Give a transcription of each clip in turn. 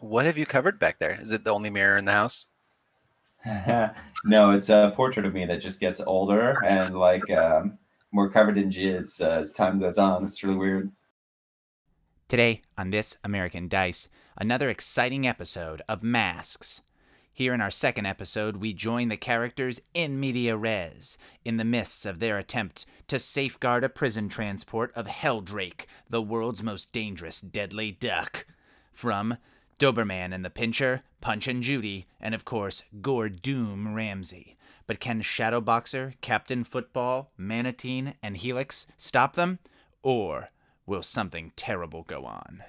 What have you covered back there? Is it the only mirror in the house? no, it's a portrait of me that just gets older and like um, more covered in jizz uh, as time goes on. It's really weird. Today on This American Dice, another exciting episode of Masks. Here in our second episode, we join the characters in media res in the midst of their attempt to safeguard a prison transport of Helldrake, the world's most dangerous deadly duck. From Doberman and the Pincher, Punch and Judy, and of course, Gordoom Ramsey. But can Shadowboxer, Captain Football, Manatine, and Helix stop them? Or will something terrible go on?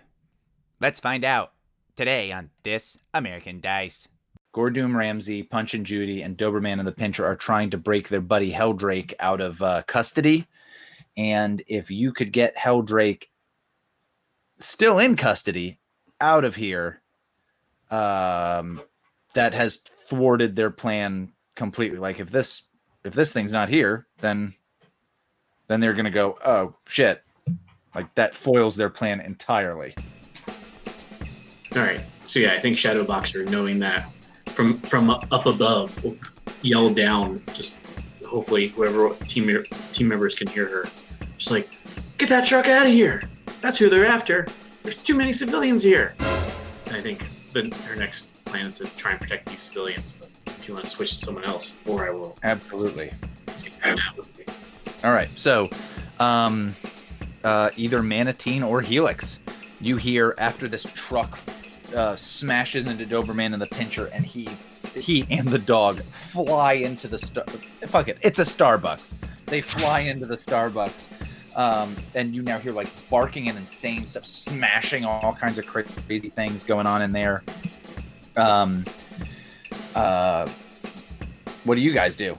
Let's find out today on This American Dice. Gordoom Ramsey, Punch and Judy, and Doberman and the Pincher are trying to break their buddy Helldrake out of uh, custody. And if you could get Helldrake still in custody out of here, um, that has thwarted their plan completely. Like if this if this thing's not here, then then they're gonna go, oh shit. Like that foils their plan entirely. All right. So yeah, I think Shadow Boxer, knowing that from from up above, yell down. Just hopefully, whoever team team members can hear her. Just like, get that truck out of here. That's who they're after. There's too many civilians here. And I think the, her next plan is to try and protect these civilians. But if you want to switch to someone else, or I will. Absolutely. All right. So, um, uh, either Manatine or Helix. You hear after this truck uh, smashes into Doberman and the pincher, and he he and the dog fly into the star. Fuck it, it's a Starbucks. They fly into the Starbucks, um, and you now hear like barking and insane stuff, smashing all kinds of crazy things going on in there. Um, uh, what do you guys do?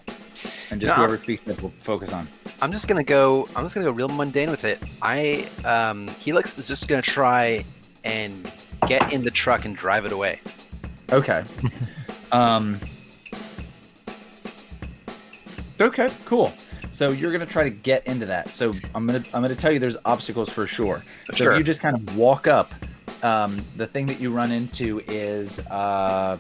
And just No, whoever speaks, that we'll focus on. I'm just gonna go. I'm just gonna go real mundane with it. I um, Helix is just gonna try and get in the truck and drive it away. Okay. um. Okay. Cool. So you're gonna try to get into that. So I'm gonna I'm gonna tell you there's obstacles for sure. So Sure. if you just kind of walk up, um, the thing that you run into is uh.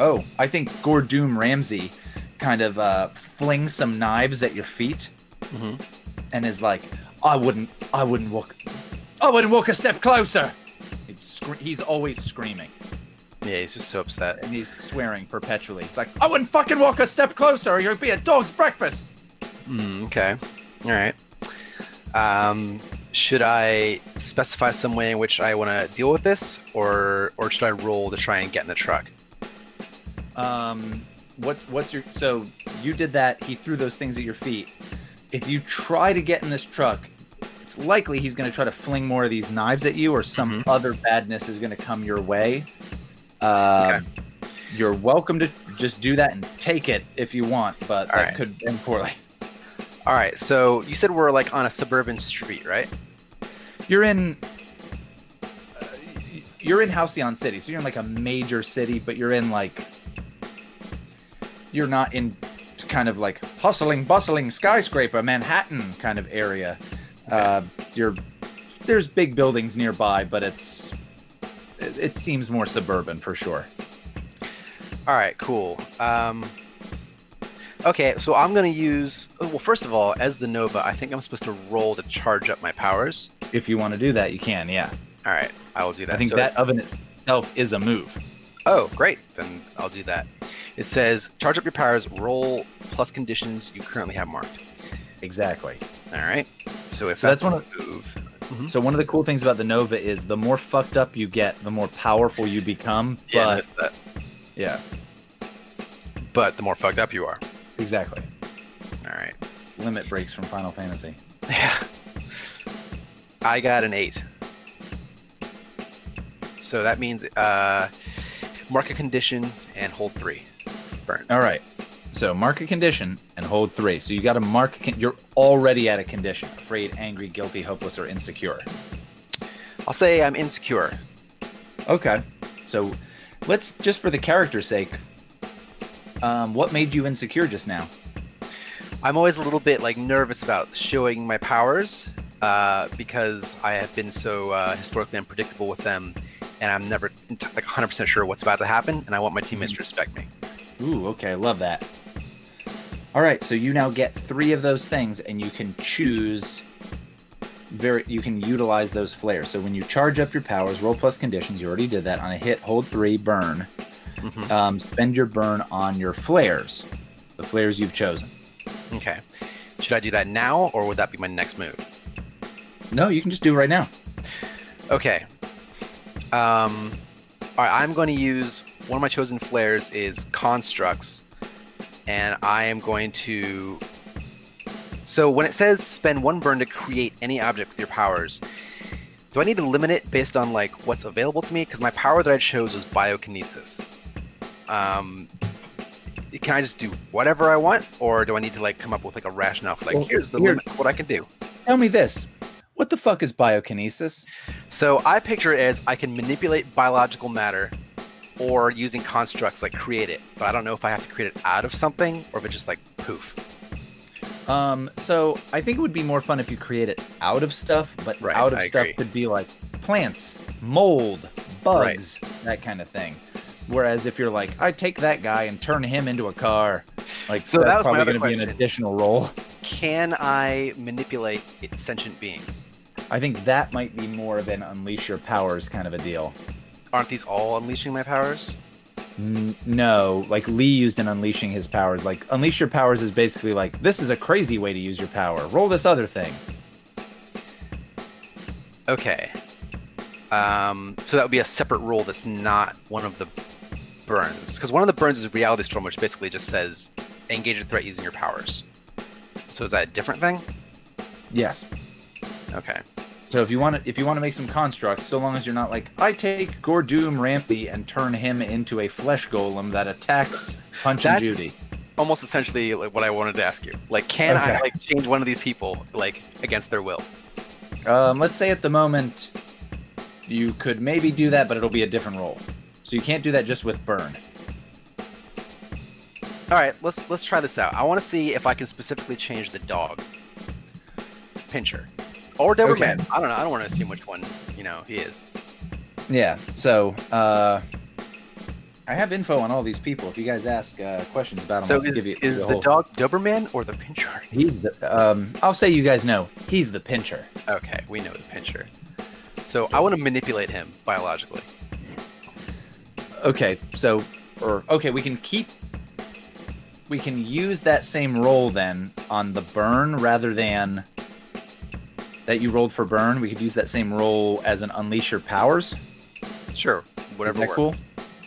Oh, I think Gordoom Ramsey kind of uh, flings some knives at your feet Mhm. and is like, "I wouldn't, I wouldn't walk, I wouldn't walk a step closer." He's always screaming Yeah, he's just so upset. and he's swearing perpetually. It's like, I wouldn't fucking walk a step closer, or you'd be a dog's breakfast. Mm, okay. All right. Um, should I specify some way in which I want to deal with this, or or should I roll to try and get in the truck? Um, what, what's your? So you did that. He threw those things at your feet. If you try to get in this truck, it's likely he's going to try to fling more of these knives at you, or some other badness is going to come your way. Uh, You're welcome to just do that and take it if you want, but All that right. could end poorly. All right. So you said we're like on a suburban street, right? You're in. uh, You're in Halcyon City, so you're in like a major city, but you're in like. You're not in kind of like hustling, bustling skyscraper Manhattan kind of area. Uh, you're there's big buildings nearby, but it's it, it seems more suburban for sure. All right. Cool. Um, okay. So I'm gonna use. oh, Well, first of all, as the Nova, I think I'm supposed to roll to charge up my powers. If you want to do that, you can. Yeah, All right. I will do that. I think So that of itself is a move. Oh, great. Then I'll do that. It says charge up your powers, roll plus conditions you currently have marked. Exactly. All right. So if So that's that's, one a move, So one of the cool things about the Nova is the more fucked up you get, the more powerful you become. yeah, but that. yeah, But the more fucked up you are. exactly. All right. Limit breaks from Final Fantasy. Yeah. I got an eight. So that means uh, mark a condition and hold three. Burn. All right. So mark a condition and hold three. So you got to mark. Con- you're already at a condition: afraid, angry, guilty, hopeless, or insecure. I'll say I'm insecure. Okay. So let's just for the character's sake. Um, what made you insecure just now? I'm always a little bit like nervous about showing my powers. uh, because I have been so uh, historically unpredictable with them, and I'm never like 100% sure what's about to happen, and I want my teammates to respect me. Ooh, okay, I love that. All right, so you now get three of those things, and you can choose. Very, you can utilize those flares. So when you charge up your powers, roll plus conditions. You already did that on a hit. Hold three, burn. Mhm. Um, spend your burn on your flares, the flares you've chosen. Okay. Should I do that now, or would that be my next move? No, you can just do it right now. Okay. Um, all right, I'm going to use one of my chosen flares is constructs, and I am going to. So when it says spend one burn to create any object with your powers, do I need to limit it based on like what's available to me? Because my power that I chose was biokinesis. Um, can I just do whatever I want, or do I need to like come up with like a rationale for like Well, here's the here- limit of what I can do? Tell me this: What the fuck is biokinesis? So I picture it as I can manipulate biological matter or using constructs like create it, but I don't know if I have to create it out of something or if it just like poof. Um, so I think it would be more fun if you create it out of stuff, but Right, out of I stuff agree. could be like plants, mold, bugs, that kind of thing. Whereas if you're like, I take that guy and turn him into a car, like So that's that was my probably going to be an question. additional role. Can I manipulate sentient beings? I think that might be more of an unleash your powers kind of a deal. Aren't these all unleashing my powers? N- no, like Lee used in unleashing his powers. Like unleash your powers is basically like this is a crazy way to use your power. Roll this other thing. Okay. Um, so that would be a separate rule that's not one of the burns. Because one of the burns is Reality Storm, which basically just says engage a threat using your powers. So is that a different thing? Yes. Okay. So if you want to, if you want to make some constructs, so long as you're not like, I take Gordoom Rampy and turn him into a flesh golem that attacks Punch and Judy. Almost essentially like what I wanted to ask you. Like, can I like change one of these people like against their will? Um, let's say at the moment, you could maybe do that, but it'll be a different role. So you can't do that just with burn. All right, let's let's try this out. I want to see if I can specifically change the dog, Pincher, or Doberman. Okay. I don't know. I don't want to assume which one you know he is. Yeah. So uh, I have info on all these people. If you guys ask uh, questions about them, So I'll is give you is the whole- dog Doberman or the Pincher? He's the, um, I'll say you guys know he's the pincher. Okay, we know the Pincher. So I want to manipulate him biologically. Okay, so or okay, we can keep we can use that same roll then on the burn rather than that you rolled for burn. We could use that same roll as an unleash your powers. Sure, whatever that works. cool?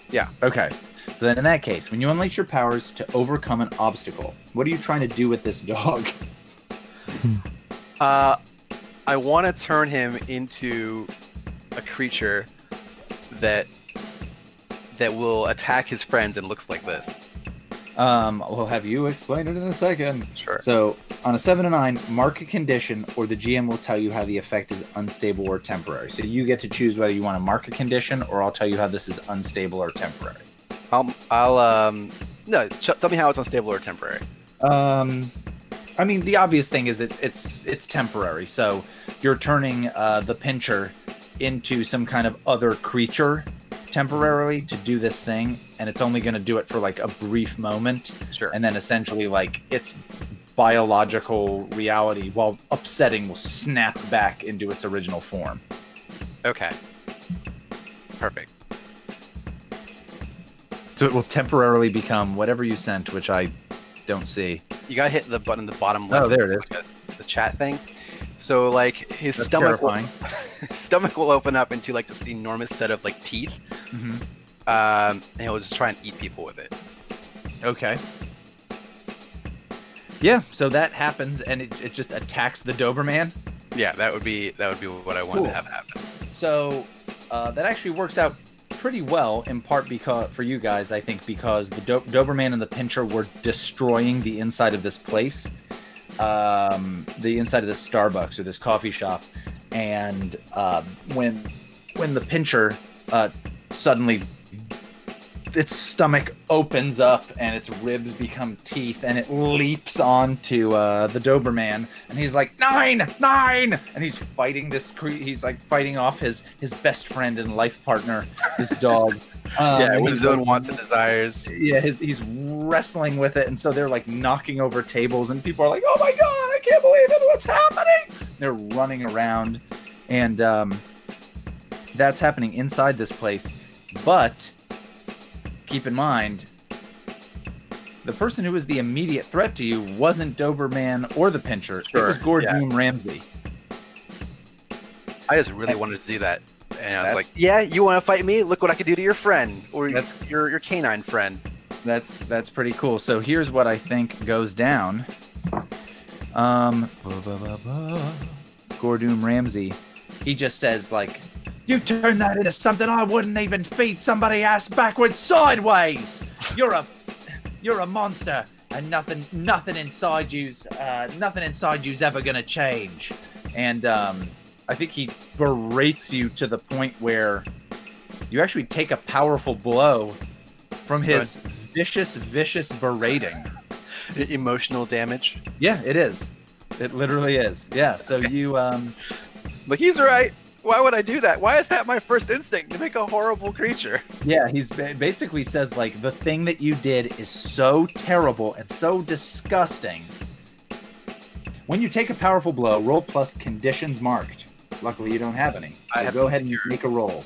Yeah. Okay. So then in that case, when you unleash your powers to overcome an obstacle, what are you trying to do with this dog? Uh, I want to turn him into a creature that that will attack his friends and looks like this. Um, we'll have you explain it in a second. Sure. So on a seven to nine, mark a condition, or the GM will tell you how the effect is unstable or temporary. So you get to choose whether you want to mark a condition, or I'll tell you how this is unstable or temporary. I'll, I'll um, no, ch- tell me how it's unstable or temporary. Um, I mean, the obvious thing is it, it's it's temporary. So you're turning uh, the pincher into some kind of other creature temporarily to do this thing, and it's only going to do it for like a brief moment. Sure. and then essentially like its biological reality while upsetting will snap back into its original form okay. Perfect. so it will temporarily become whatever you sent which i don't see You gotta hit the button the bottom oh, left. Oh, there like a- the chat thing. So like his that's stomach, will, terrifying stomach will open up into like just the enormous set of like teeth, Mhm. um, and he'll just try and eat people with it. okay yeah so that happens and it, it just attacks the doberman Yeah, that would be that would be what I wanted Cool. to have happen. so uh, that actually works out pretty well in part because for you guys i think because the Do- doberman and the pincher were destroying the inside of this place um, the inside of this starbucks or this coffee shop and uh, when when the pincher uh, suddenly its stomach opens up and its ribs become teeth and it leaps onto uh, the Doberman. And he's like nine! Nine! And he's fighting this cre- he's like fighting off his his best friend and life partner this dog. Um, yeah, and with his own like, wants and desires. yeah his, he's wrestling with it. And so they're like knocking over tables and people are like oh my god I can't believe it. What's happening? They're running around. And um, that's happening inside this place but keep in mind the person who was the immediate threat to you wasn't Doberman or the pincher. it was Gordon Ramsay. I just really wanted to do that, and I was like, "Yeah, you want to fight me? Look what I could do to your friend or That's- your your canine friend." That's that's pretty cool. So here's what I think goes down. Um. Gordon Ramsay, he just says like, "You turn that into something I wouldn't even feed somebody ass backwards sideways. You're a, you're a monster, and nothing, nothing inside you's, uh, nothing inside you's ever gonna change." And um, I think he berates you to the point where you actually take a powerful blow from his vicious, vicious berating. Emotional damage. Yeah, it is. It literally is. Yeah. So you, um, But he's right. Why would I do that? Why is that my first instinct to make a horrible creature? yeah, he's basically says like the thing that you did is so terrible and so disgusting. When you take a powerful blow, roll plus conditions marked. Luckily, you don't have any. I have go ahead and secure. make a roll.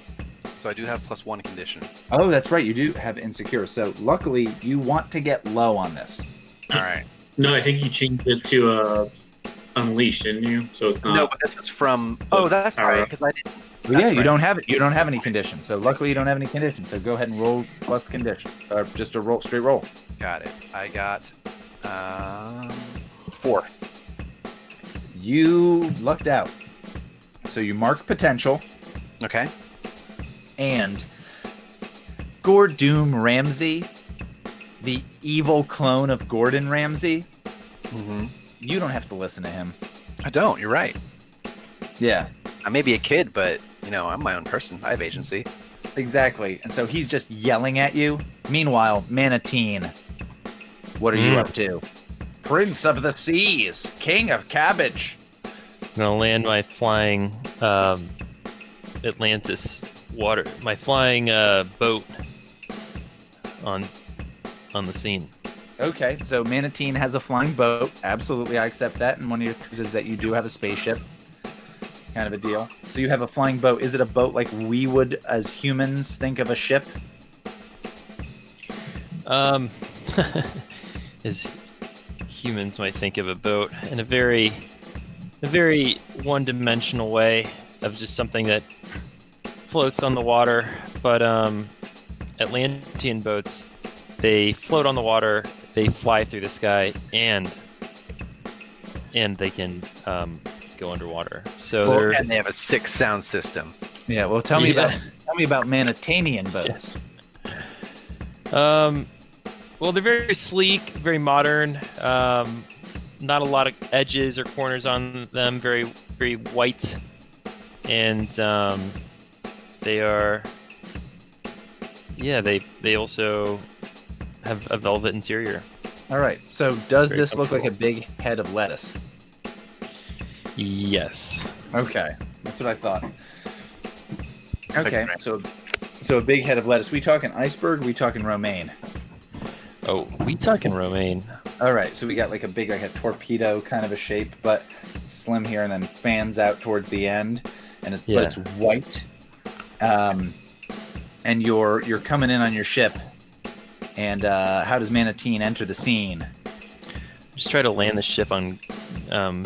So I do have plus one condition. Oh, that's right. You do have insecure. So luckily, you want to get low on this. All right. No, I think you changed it to uh, Unleashed, didn't you? So it's not. no, but this was from. Oh, that's Power right. Because I didn't. Well, yeah, That's you right. don't have it. You don't have any conditions. So luckily, you don't have any conditions. So go ahead and roll plus condition, or just a roll straight roll. Got it. I got um four. You lucked out. So you mark potential, Okay. and Gordoom Ramsay, the evil clone of Gordon Ramsay. Mm-hmm. You don't have to listen to him. I don't. You're right. Yeah, I may be a kid, but you know, I'm my own person. I have agency. exactly. And so he's just yelling at you. Meanwhile, Manatine, what are you Mm. up to? Prince of the Seas, King of Cabbage. I'm gonna land my flying um, Atlantis water, my flying uh, boat on on the scene. Okay, so Manatine has a flying boat. Absolutely, I accept that. And one of your things is that you do have a spaceship, kind of a deal. So you have a flying boat. Is it a boat like we would, as humans, think of a ship? Um, as humans might think of a boat in a very, a very one-dimensional way of just something that floats on the water. But um, Atlantean boats, they float on the water, they fly through the sky, and and they can um, go underwater. So Well, they're And they have a six sound system. Yeah. Well, tell me Yeah. about tell me about Manatanian boats. Yes. Um, well, they're very sleek, very modern. Um, not a lot of edges or corners on them. Very, very white, and um, they are. Yeah, they they also have a velvet interior. All right. So does Very this look like a big head of lettuce? Yes. Okay, that's what I thought. Okay, so so a big head of lettuce. We talking iceberg? We talking romaine? Oh, we talking romaine. All right, so we got like a big, like a torpedo kind of a shape, but slim here, and then fans out towards the end, and it's Yeah. but it's white. Um, and you're you're coming in on your ship, and uh, how does Manatine enter the scene? Just try to land the ship on um,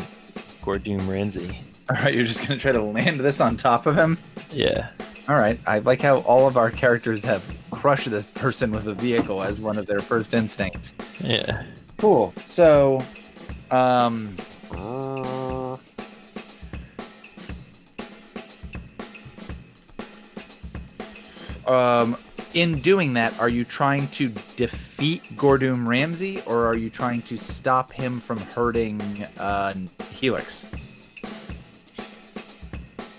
Gordoom Ramsey. All right, you're just gonna try to land this on top of him. Yeah. All right, I like how all of our characters have crushed this person with a vehicle as one of their first instincts. Yeah. Cool. So, um, um, in doing that, are you trying to defeat Gordoom Ramsey, or are you trying to stop him from hurting uh, Helix?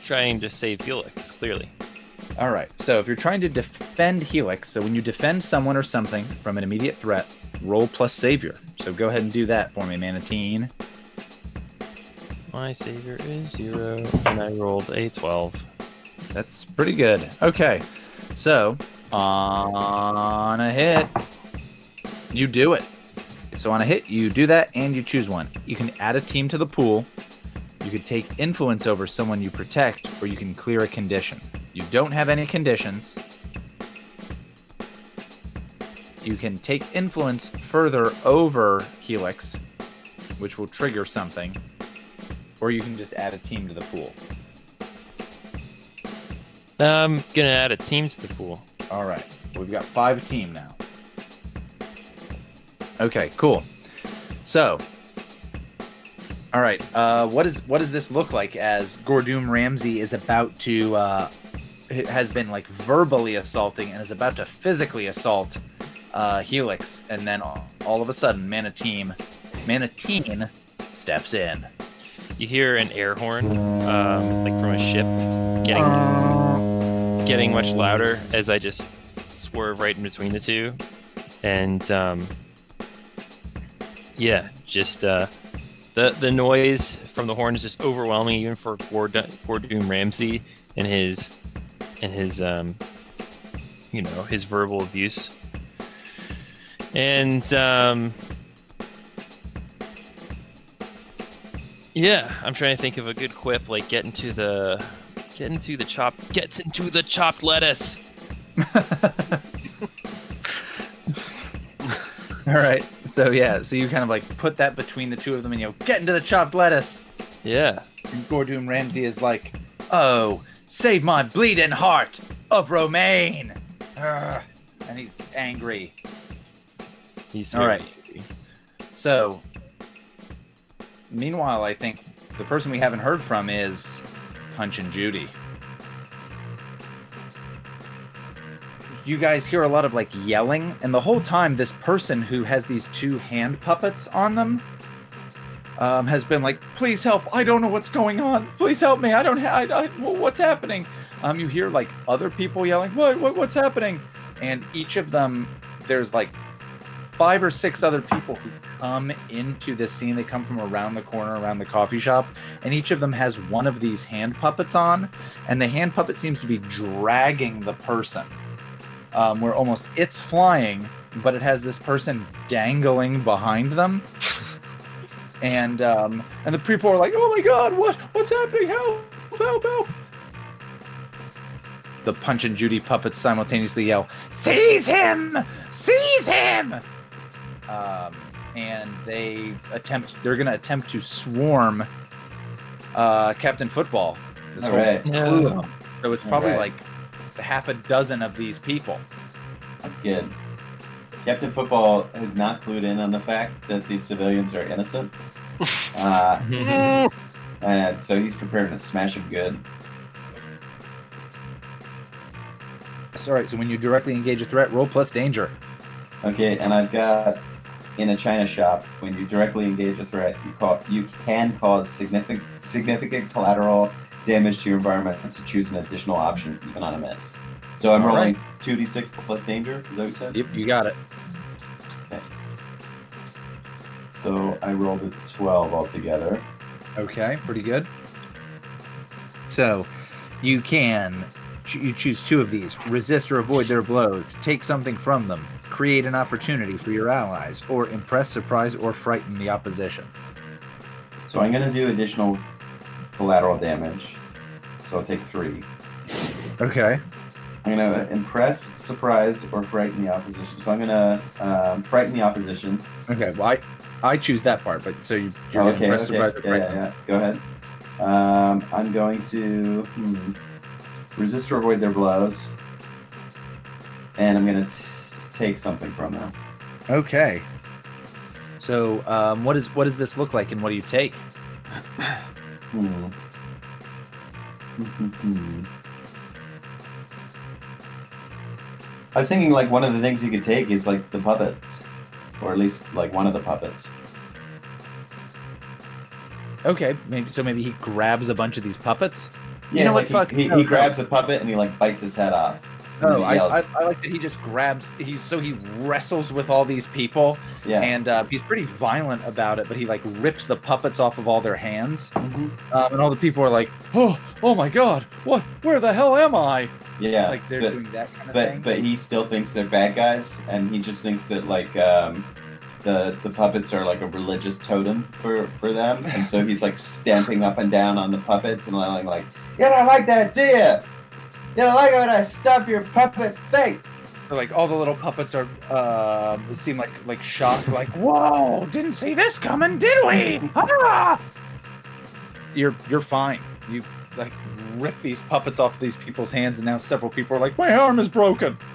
Trying to save Helix, clearly. All right. So if you're trying to defend Helix, so when you defend someone or something from an immediate threat, roll plus savior. So go ahead and do that for me, Manatine. My savior is zero, and I rolled a 12. That's pretty good. Okay. So on a hit, you do it. So on a hit, you do that and you choose one. You can add a team to the pool. You could take influence over someone you protect, or you can clear a condition. You don't have any conditions. You can take influence further over Helix, which will trigger something, or you can just add a team to the pool. I'm gonna add a team to the pool. All right. We've got five team now. Okay, cool. So, all right. Uh, what is what does this look like as Gordoom Ramsey is about to uh, has been like verbally assaulting and is about to physically assault uh, Helix, and then all, all of a sudden, Manatine, Manatine steps in. You hear an air horn, um, like from a ship, getting getting much louder as I just swerve right in between the two, and um, yeah, just uh, the the noise from the horn is just overwhelming, even for Gord- Gordoom Ramsey and his and his um, you know his verbal abuse, and um, Yeah, I'm trying to think of a good quip like getting to the get into the chopped gets into the chopped lettuce. All right. So yeah, so you kind of like put that between the two of them, and you know, get into the chopped lettuce. Yeah. And Gordoom Ramsey is like, "Oh, save my bleeding heart of Romaine," Ugh. and he's angry. He's All right. angry. So, meanwhile, I think the person we haven't heard from is Punch and Judy. You guys hear a lot of like yelling, and the whole time, this person who has these two hand puppets on them um, has been like, "Please help! I don't know what's going on. Please help me! I don't have. I, I, what's happening?" Um, you hear like other people yelling, "What? What? What's happening?" And each of them, there's like five or six other people who come into this scene. They come from around the corner, around the coffee shop, and each of them has one of these hand puppets on, and the hand puppet seems to be dragging the person. Um, where almost it's flying, but it has this person dangling behind them. and um, and the people are like, "Oh my God, what what's happening? Help! Help! Help!" The Punch and Judy puppets simultaneously yell, "Seize him! Seize him!" um, and they attempt they're going to attempt to swarm uh, Captain Football. This All whole right. crew. So it's probably Alright. like half a dozen of these people. Good. Captain Football has not clued in on the fact that these civilians are innocent. Uh, and so he's prepared to smash them good. All right. So when you directly engage a threat, roll plus danger. Okay, and I've got in a china shop when you directly engage a threat, you call you can cause significant significant collateral damage to your environment and to choose an additional option even on a miss. So I'm All rolling two d six plus danger. Is that what you said? Yep, you got it. Okay. So I rolled a twelve altogether. Okay, pretty good. So you can you choose two of these: resist or avoid their blows, take something from them, create an opportunity for your allies, or impress, surprise, or frighten the opposition. So I'm gonna do additional collateral damage. So I'll take three. Okay. I'm gonna impress, surprise, or frighten the opposition. So I'm gonna um, frighten the opposition. Okay. Well, I I choose that part, but so you, you're Oh, okay, impress, okay, surprise, or yeah, frighten yeah, yeah. Go ahead. Um, I'm going to hmm, resist or avoid their blows, and I'm gonna t- take something from them. Okay. So um, what is what does this look like, and what do you take? Hmm. Hmm. I was thinking like one of the things you could take is like the puppets, or at least like one of the puppets. Okay. Maybe so. Maybe he grabs a bunch of these puppets. Yeah, know what, like, fuck, He, he, no, he no. grabs a puppet and he like bites its head off. Oh, I, I. I like that he just grabs. He's so he wrestles with all these people, yeah. and uh, he's pretty violent about it. But he like rips the puppets off of all their hands, Mhm. um, and all the people are like, "Oh, oh my God, what? Where the hell am I?" yeah. like they're but, doing that kind of but thing. but he still thinks they're bad guys, and he just thinks that like um, the the puppets are like a religious totem for for them, and so he's like stamping up and down on the puppets and like like, you don't like that, do you? Don't like it when I stomp your puppet face. Like all the little puppets are uh, seem like like shocked, like, "Whoa, didn't see this coming, did we?" Ah! You're you're fine. You like rip these puppets off these people's hands, and now several people are like, "My arm is broken."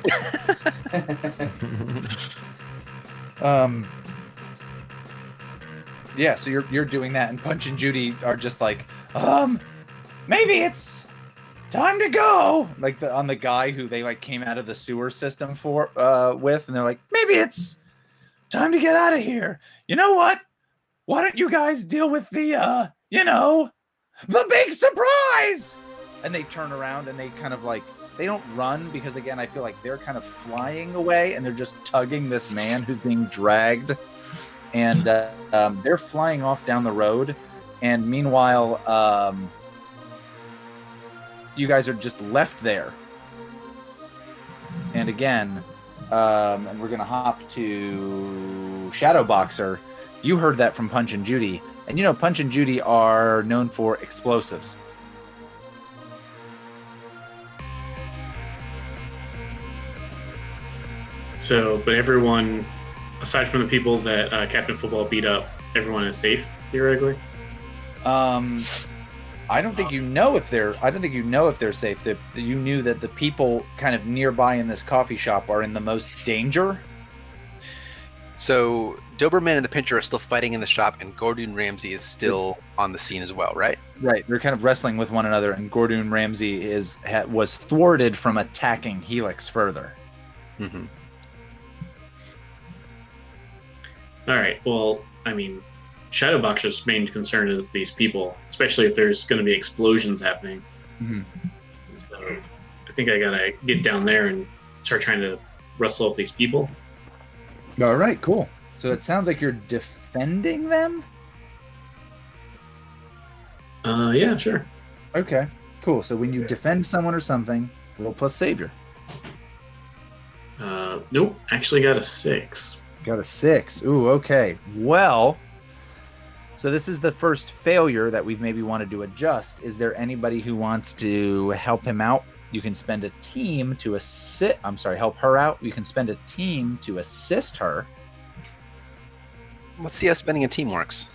Um. Yeah, so you're you're doing that, and Punch and Judy are just like, um, maybe it's time to go. Like the on the guy who they like came out of the sewer system for uh with, and they're like, maybe it's time to get out of here. You know what? Why don't you guys deal with the uh, you know, the big surprise? And they turn around and they kind of like they don't run because again I feel like they're kind of flying away and they're just tugging this man who's being dragged, and uh, um, they're flying off down the road, and meanwhile um, you guys are just left there. And again, um, and we're gonna hop to Shadow Boxer. You heard that from Punch and Judy, and you know Punch and Judy are known for explosives. So, but everyone, aside from the people that uh, Captain Football beat up, everyone is safe theoretically. Um, I don't think you know if they're. I don't think you know if they're safe. That that you knew that the people kind of nearby in this coffee shop are in the most danger. So Doberman and the Pincher are still fighting in the shop, and Gordon Ramsay is still on the scene as well, right? Right, they're kind of wrestling with one another, and Gordon Ramsay is ha, was thwarted from attacking Helix further. Mm-hmm. All right. Well, I mean, Shadowboxer's main concern is these people, especially if there's going to be explosions happening. Mhm. So, I think I gotta get down there and start trying to rustle up these people. All right, cool. So it sounds like you're defending them. Uh, yeah, sure. Okay, cool. So when you defend someone or something, roll plus savior. Uh, nope. Actually, got a six. Got a six. Ooh, okay. Well, so this is the first failure that we've maybe wanted to adjust. Is there anybody who wants to help him out? You can spend a team to assist. I'm sorry, help her out. You can spend a team to assist her. Let's see how spending a team works.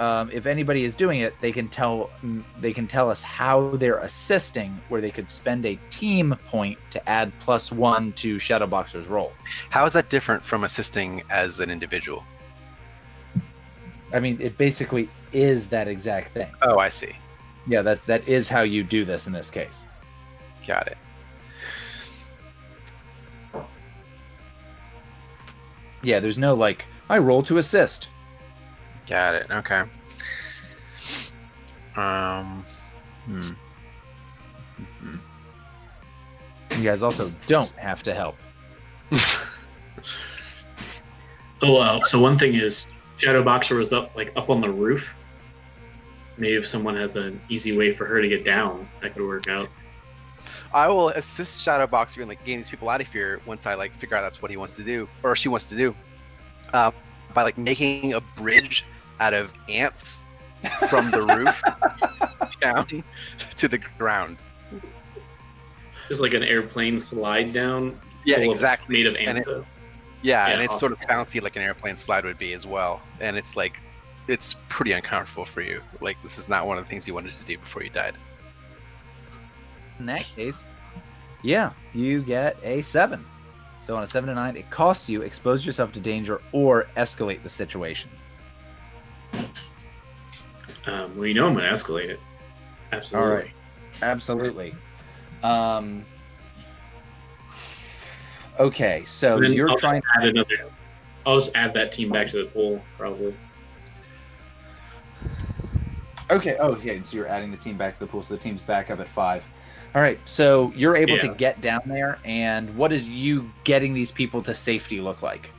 Um, if anybody is doing it, they can tell mm, they can tell us how they're assisting, where they could spend a team point to add plus one to Shadowboxer's roll. How is that different from assisting as an individual? I mean, it basically is that exact thing. Oh, I see. Yeah, that that is how you do this in this case. Got it. Yeah, there's no like I roll to assist. Got it. Okay. Um. Hmm. Mhm. You guys also don't have to help. Oh, uh, so one thing is Shadowboxer was up like up on the roof. Maybe if someone has an easy way for her to get down, that could work out. I will assist Shadowboxer in like getting these people out of here once I like figure out that's what he wants to do or she wants to do, uh, by like making a bridge out of ants from the roof down to the ground. Just like an airplane slide down. Yeah, full of- exactly. Made of ants. It- though. Yeah, Yeah, and it's sort of bouncy like an airplane slide would be as well. And it's like, it's pretty uncomfortable for you. Like this is not one of the things you wanted to do before you died. In that case, yeah, you get a seven. So on a seven to nine, it costs you expose yourself to danger or escalate the situation. Um, well, you know I'm gonna escalate it. Absolutely. All right. Absolutely. Um. Okay, so you're I'll trying. Add another. I'll just add that team back to the pool, probably. Okay. Oh, okay. So you're adding the team back to the pool, so the team's back up at five. All right. So you're able to get down there, and what is you getting these people to safety look like?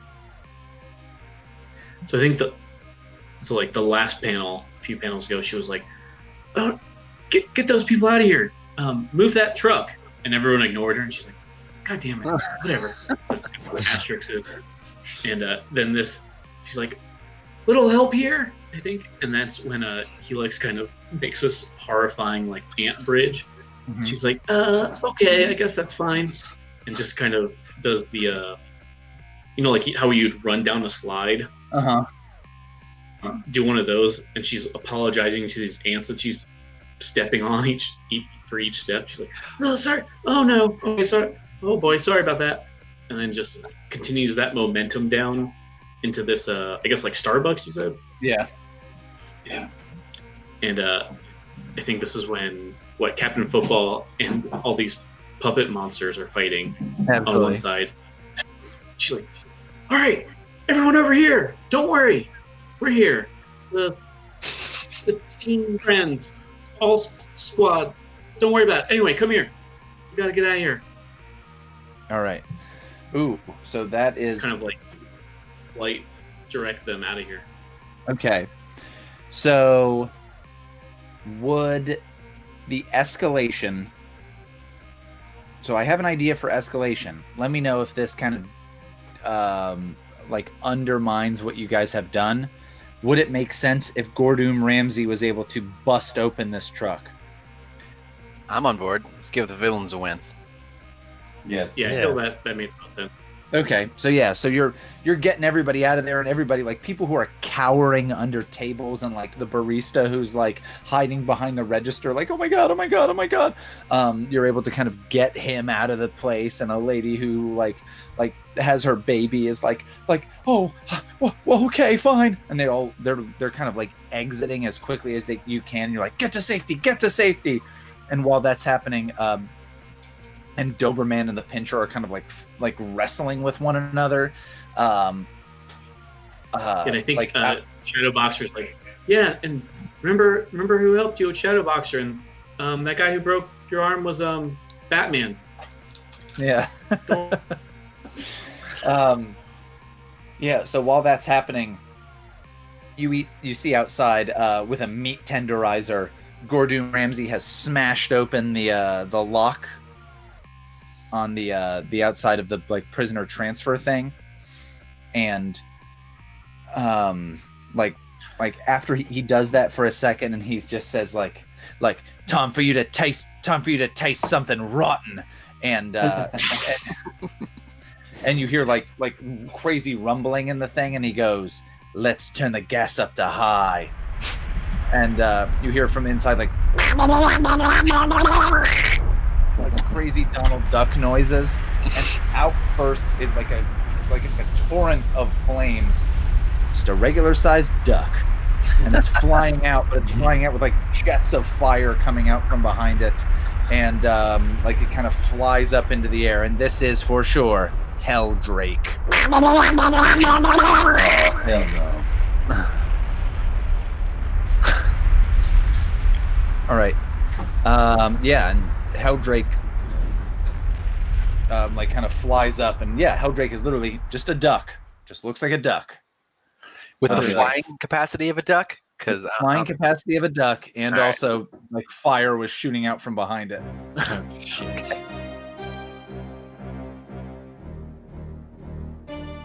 So I think the so like the last panel, a few panels ago, she was like, "Oh, get get those people out of here! Um, move that truck!" And everyone ignored her, and she's like, "God damn it, whatever." That's what asterisk is. And uh, then this, she's like, "Little help here," I think, and that's when uh, Helix kind of makes this horrifying like ant bridge. She's like, "Uh, okay, I guess that's fine," and just kind of does the uh, you know, like how you'd run down a slide? Uh huh. do one of those and she's apologizing to these ants that she's stepping on each, each for each step. She's like oh sorry. Oh no. Okay sorry oh boy sorry about that. And then just continues that momentum down into this uh i guess like starbucks you said? Yeah. Yeah. And uh i think this is when what captain football and all these puppet monsters are fighting on one side. She's like all right everyone over here don't worry. We're here. The the team friends all squad don't worry about it. Anyway come here. We gotta get out of here All right. Ooh. So that is kind of like light direct them out of here Okay. So would the escalation So I have an idea for escalation. Let me know if this kind of um like undermines what you guys have done. Would it make sense if Gordon Ramsay was able to bust open this truck? I'm on board. Let's give the villains a win. Yes. yeah, Yeah. i feel that that made no sense Okay, so yeah, so you're you're getting everybody out of there, and everybody like people who are cowering under tables, and like the barista who's like hiding behind the register, like oh my god, oh my god, oh my god. Um, you're able to kind of get him out of the place, and a lady who like like has her baby is like like oh well, well okay fine, and they all they're they're kind of like exiting as quickly as they you can. You're like get to safety, get to safety, and while that's happening, um, and Doberman and the Pincher are kind of like like wrestling with one another. Um, uh, and i think like, uh, shadow boxer's like yeah and remember remember who helped you with shadow boxer and um, that guy who broke your arm was um batman yeah. Um, yeah. So while that's happening, you eat you see outside uh, with a meat tenderizer. Gordon Ramsay has smashed open the uh, the lock on the uh, the outside of the like prisoner transfer thing, and um like like after he, he does that for a second and he just says like like time for you to taste time for you to taste something rotten. And uh and, and you hear like like crazy rumbling in the thing and he goes let's turn the gas up to high. And uh you hear from inside like like crazy donald duck noises and out bursts it like a like a, a torrent of flames. Just a regular sized duck. And it's flying out but it's flying out with like jets of fire coming out from behind it. And um, like it kind of flies up into the air and this is for sure Helldrake. Hell no. all right. Um, yeah and Helldrake um, like kind of flies up and yeah Helldrake is literally just a duck just looks like a duck With the flying capacity of a duck? Because flying capacity of a duck and right. also like fire was shooting out from behind it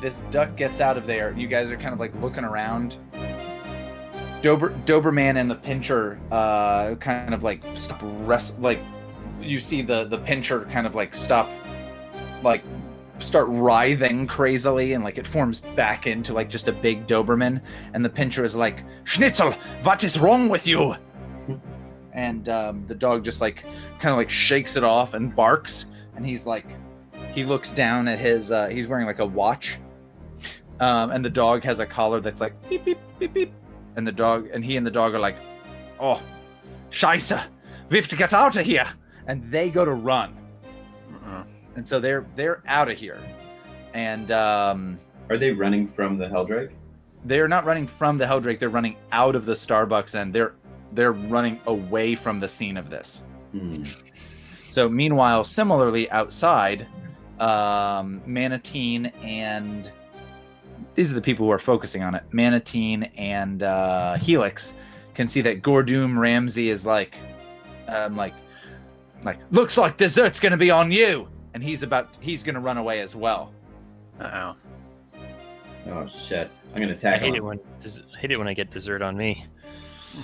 this duck gets out of there. You guys are kind of like looking around. Dober Doberman and the pincher uh kind of like stop rest like you see the the pincher kind of like stop like start writhing crazily and like it forms back into like just a big Doberman. And the pincher is like Schnitzel, what is wrong with you? And um, the dog just like kind of like shakes it off and barks. And he's like he looks down at his uh, he's wearing like a watch. Um, and the dog has a collar that's like beep beep beep beep. And the dog and he and the dog are like oh scheiße we have to get out of here. And they go to run. Mm-mm. And so they're they're out of here and um, Are they running from the Helldrake? they're not running from the Helldrake they're running out of the Starbucks and they're they're running away from the scene of this. Hmm. So meanwhile, similarly outside, um, Manatine and these are the people who are focusing on it. Manatine and uh, Helix can see that Gordoom Ramsey is like, um, like, like looks like dessert's gonna be on you, and he's about he's gonna run away as well. Uh Oh Oh shit! I'm gonna I tackle hate it when des- I hate it when I get dessert on me.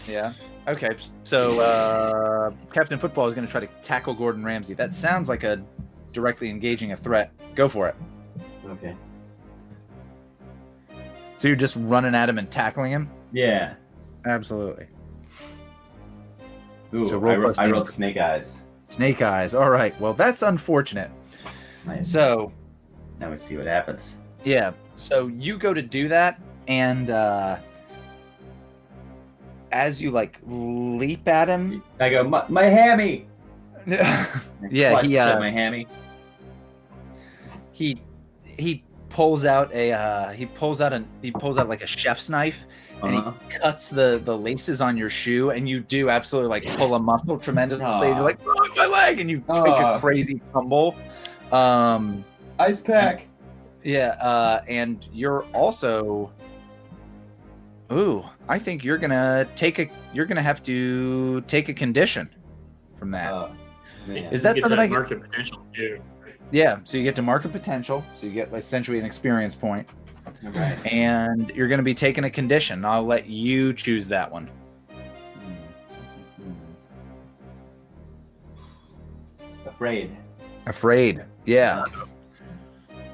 Yeah. Okay. So uh, Captain Football is gonna try to tackle Gordon Ramsay. That sounds like a directly engaging a threat. Go for it. Okay. So you're just running at him and tackling him. Yeah. Absolutely. Ooh, So roll I, plus I rolled snake eyes. Snake eyes. All right. Well, that's unfortunate. Nice. So now we see what happens. yeah. So you go to do that, and uh, as you like leap at him, I go, my, my hammy. Yeah, he, uh, my hammy. he he pulls out a uh, he pulls out an he pulls out like a chef's knife and Uh-huh. he cuts the the laces on your shoe, and you do absolutely like pull a muscle tremendously. You're like, oh, my leg, and you take Aw. a crazy tumble. Um, Ice pack. Yeah, uh, and you're also. Ooh, I think you're gonna take a. You're gonna have to take a condition from that. Oh, man. Is that You get something to I can- market potential too? yeah, so you get to market potential, so you get essentially an experience point, okay. and you're gonna be taking a condition. I'll let you choose that one. Afraid. Afraid. Yeah.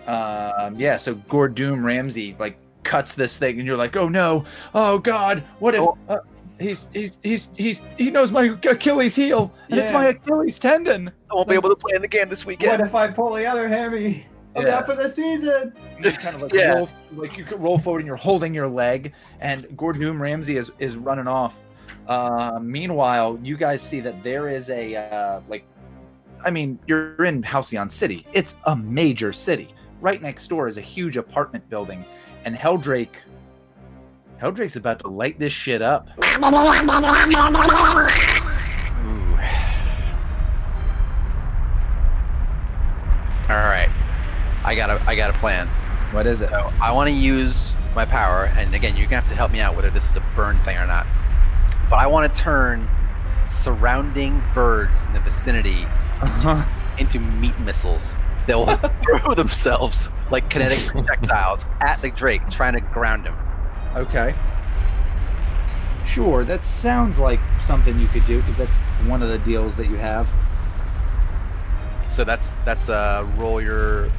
Um, yeah. So Gordoom Ramsey like cuts this thing, and you're like, "Oh no! Oh God! What if Oh. uh, he's he's he's he's he knows my Achilles heel, and it's my Achilles tendon." I won't be able to play in the game this weekend. What if I pull the other hammy? I'm Yeah. out for the season. You kind of like Yeah. roll, like you could roll forward, and you're holding your leg, and Gordoom Ramsey is is running off. Uh, meanwhile, you guys see that there is a uh, like, I mean, you're in Halcyon City. It's a major city. Right next door is a huge apartment building, and Helldrake. Helldrake's about to light this shit up. Ooh. All right, I got a I got a plan. What is it? So I want to use my power, and again, you're gonna have to help me out whether this is a burn thing or not. But I want to turn surrounding birds in the vicinity into meat missiles that will throw themselves like kinetic projectiles at the Drake, trying to ground him. Okay. Sure, that sounds like something you could do because that's one of the deals that you have. So that's that's a roll your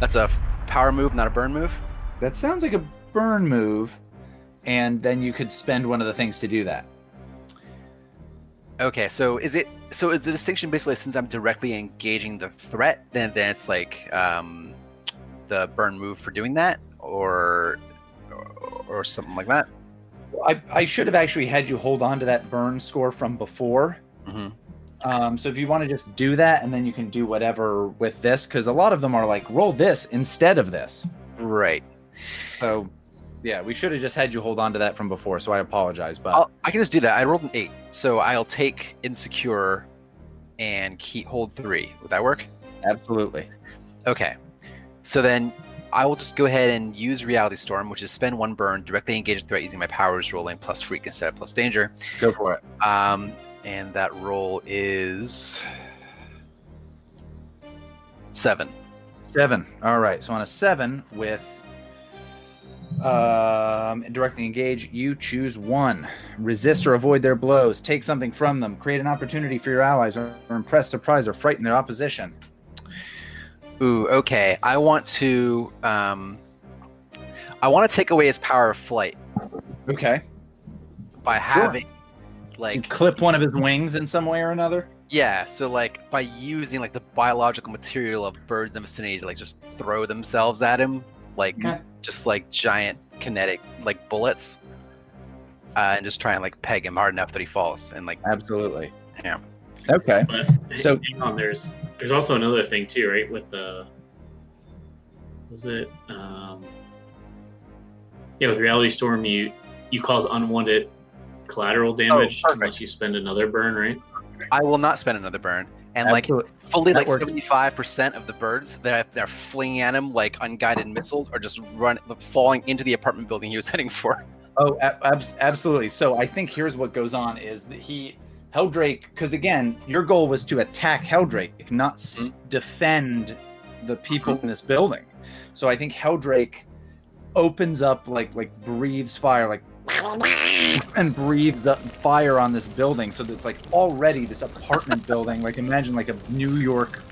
that's a power move, not a burn move. That sounds like a burn move, and then you could spend one of the things to do that. Okay, so is it so is the distinction basically since I'm directly engaging the threat, then then it's like um the burn move for doing that, or or, or something like that. I, I should have actually had you hold on to that burn score from before. hmm Um, so if you want to just do that, and then you can do whatever with this, because a lot of them are like roll this instead of this. Right. So yeah, we should have just had you hold on to that from before. So I apologize, but I'll, I can just do that. I rolled an eight, so I'll take insecure and keep hold three. Would that work? absolutely. Okay. So then I will just go ahead and use Reality Storm, which is spend one burn, directly engage a threat using my powers, rolling plus freak instead of plus danger. Go for it. Um, and that roll is seven. Seven. All right. So on a seven with um, directly engage, you choose one. Resist or avoid their blows. Take something from them. Create an opportunity for your allies, or, or impress, surprise, or frighten their opposition. Ooh, okay. I want to um, I want to take away his power of flight Okay. by Sure. having You like clip one of his wings in some way or another. yeah. So like by using like the biological material of birds in the vicinity to like just throw themselves at him, like Okay. just like giant kinetic like bullets, uh, and just try and like peg him hard enough that he falls and like Absolutely. Yeah. Okay. But So- so hang on, there's there's also another thing too, right? With the was it um yeah, with Reality Storm you you cause unwanted collateral damage perfect. unless you spend another burn, right? I will not spend another burn. And like Absolutely. Fully, That like seventy-five percent of the birds that they're flinging at him like unguided missiles are just run falling into the apartment building he was heading for. Oh, ab- abs- absolutely. So I think here's what goes on is that he Helldrake, because again, your goal was to attack Helldrake, not s- mm-hmm. defend the people mm-hmm. in this building. So I think Helldrake opens up like like breathes fire like and breathe the fire on this building so that it's like already this apartment building. Like imagine like a new york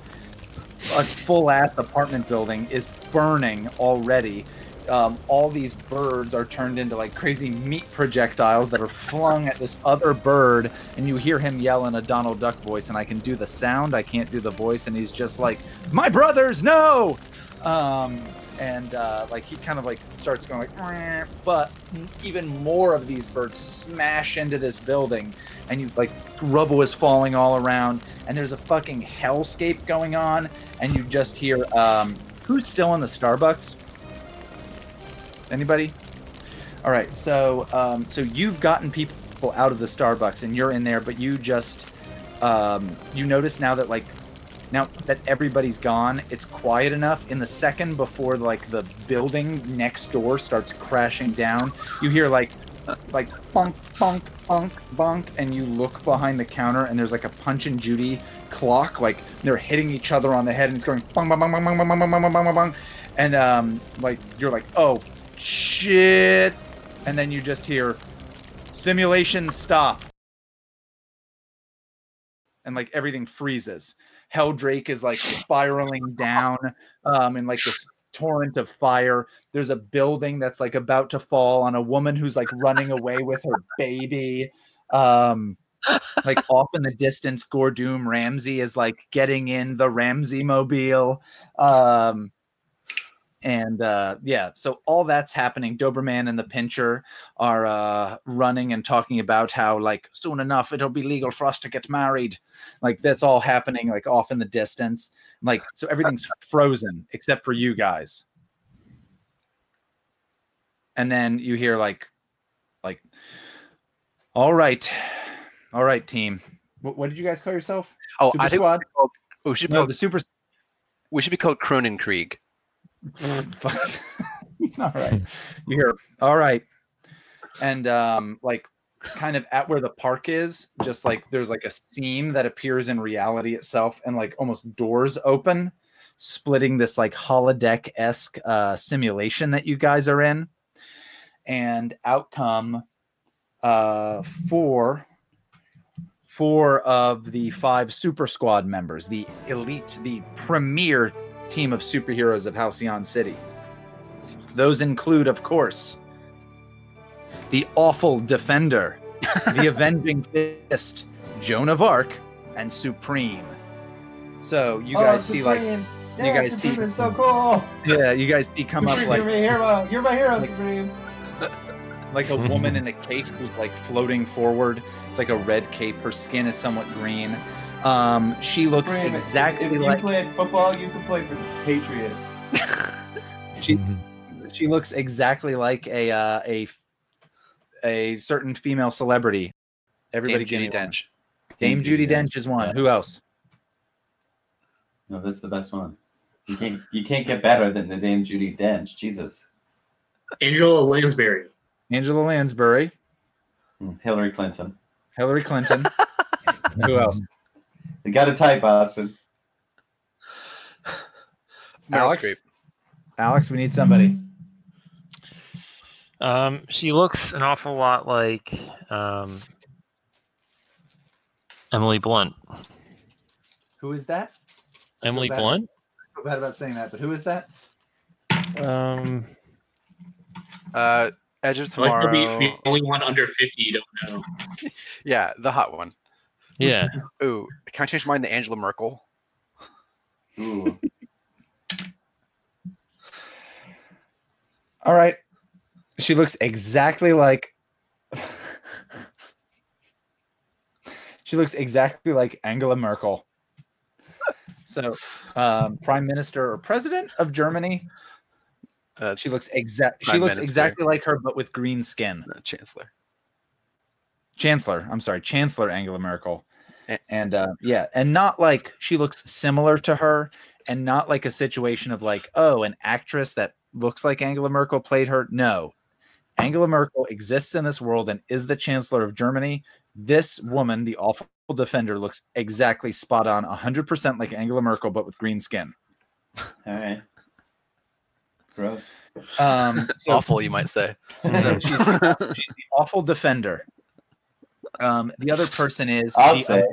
a full ass apartment building is burning already. Um, all these birds are turned into like crazy meat projectiles that are flung at this other bird and you hear him yell in a donald duck voice and i can do the sound i can't do the voice and he's just like my brothers no! Um, and uh, like he kind of like starts going like but even more of these birds smash into this building and you like rubble is falling all around and there's a fucking hellscape going on and you just hear um who's still in the starbucks? Anybody? All right so um so you've gotten people out of the starbucks and you're in there but you just um you notice now that like now that everybody's gone it's quiet enough in the second before like the building next door starts crashing down you hear like like bunk bunk bunk bunk and you look behind the counter and there's like a punch and judy clock like they're hitting each other on the head and it's going bung bung bung bung bung bung bung bung bung bung bung and um like you're like oh shit and then you just hear simulation stop and like everything freezes helldrake is like spiraling down um in like this torrent of fire. There's a building that's like about to fall on a woman who's like running away with her baby. Um like off in the distance gordoom ramsey is like getting in the ramsey mobile. Um and uh yeah so all that's happening. Doberman and the pincher are uh running and talking about how like soon enough it'll be legal for us to get married. Like that's all happening like off in the distance. Like so everything's frozen except for you guys. And then you hear like like all right all right team. What, what did you guys call yourself? Oh, super I think squad? we should be no called, the super we should be called Kronenkrieg. Fuck. all right. You hear, all right. And um, like kind of at where the park is, just like there's like a seam that appears in reality itself, and like almost doors open, splitting this like holodeck-esque uh simulation that you guys are in. And out come uh four four of the five super squad members, the elite, the premier team of superheroes of Halcyon City. Those include, of course, the awful defender, the avenging fist, Joan of Arc, and Supreme. So you Oh, guys see like Supreme. you Yeah, guys see- is so cool. yeah, you guys see come up like you're my hero. You're my hero, like- Supreme. like a woman in a cape who's like floating forward. It's like a red cape. Her skin is somewhat green. Um, she looks Supreme, if- exactly if, you like played football, you could play for the Patriots. she she looks exactly like a uh, a a certain female celebrity. Everybody Dame give Judi me one. Dench. Dame Judi Dench is one. Who else? No, that's the best one. You can't you can't get better than the Dame Judi Dench. Jesus. Angela Lansbury. Angela Lansbury, Hmm, Hillary Clinton. Hillary Clinton. Who else? You got to type, Austin. Meryl Alex. Alex, we need somebody. Um, she looks an awful lot like um, Emily Blunt. Who is that? Emily bad. Blunt? I feel bad about saying that, but who is that? Um, Uh, Edge of I like to the only one under 50 you don't know. Yeah, the hot one. Yeah. Ooh, can I change mine to Angela Merkel? Ooh. All right. She looks exactly like. she looks exactly like Angela Merkel. So, um, Prime Minister or President of Germany. Uh, She looks exact. She looks Minister. exactly like her, but with green skin. uh, Chancellor. Chancellor. I'm sorry, Chancellor Angela Merkel. And uh, yeah, and not like she looks similar to her, and not like a situation of like, oh, an actress that looks like Angela Merkel played her. No, Angela Merkel exists in this world and is the Chancellor of Germany. This woman, the awful defender, looks exactly spot on, 100% like Angela Merkel, but with green skin. All right. Gross. Um, so- Awful, you might say. So she's, she's the awful defender. Um, the other person is I'll the, say.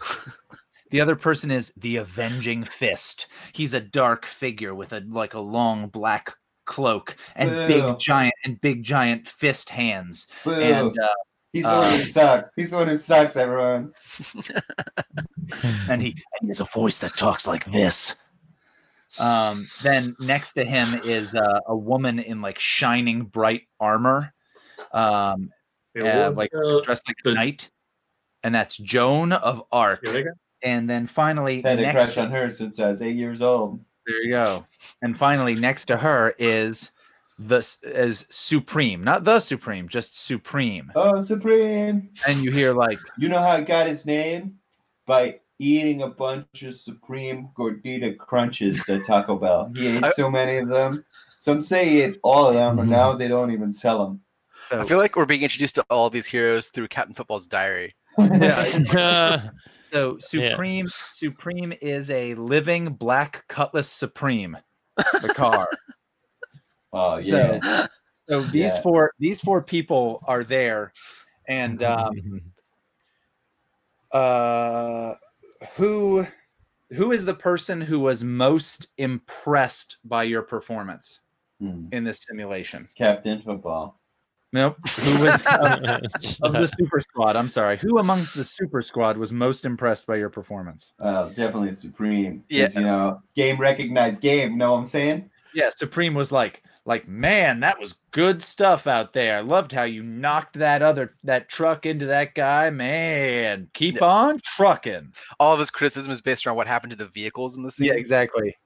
the other person is the avenging fist. He's a dark figure with a like a long black cloak and Boo. big giant and big giant fist hands. Boo. And uh, He's the one who uh, sucks. He's the one who sucks, everyone. and he and he has a voice that talks like this. Um, then next to him is uh, a woman in like shining bright armor, um, Yeah, uh, what like was the- dressed like the- a knight, and that's Joan of Arc. the other guy? And then finally, Had a crush on her since I was eight years old. there you go. And finally, next to her is the is Supreme, not the Supreme, just Supreme. Oh, Supreme. And you hear like, You know how it got its name? By eating a bunch of Supreme Gordita Crunches at Taco Bell. He ate I- so many of them. Some say he ate all of them, and now they don't even sell them. So, I feel like we're being introduced to all these heroes through Captain Football's diary. yeah. So Yeah. Supreme Supreme is a living black Cutlass Supreme, the car. Oh, So- yeah. so these Yeah. four these four people are there, and um, uh, who who is the person who was most impressed by your performance Hmm. in this simulation? Captain Football. Nope. Who was of, uh, of the super squad? I'm sorry. Who amongst the super squad was most impressed by your performance? Oh, definitely Supreme. 'Cause, Yeah. You know, game recognized game. Know what I'm saying? Yeah, Supreme was like, like, man, that was good stuff out there. I loved how you knocked that other that truck into that guy. Man, keep Yeah. on trucking. All of his criticism is based around what happened to the vehicles in the scene. Yeah, exactly.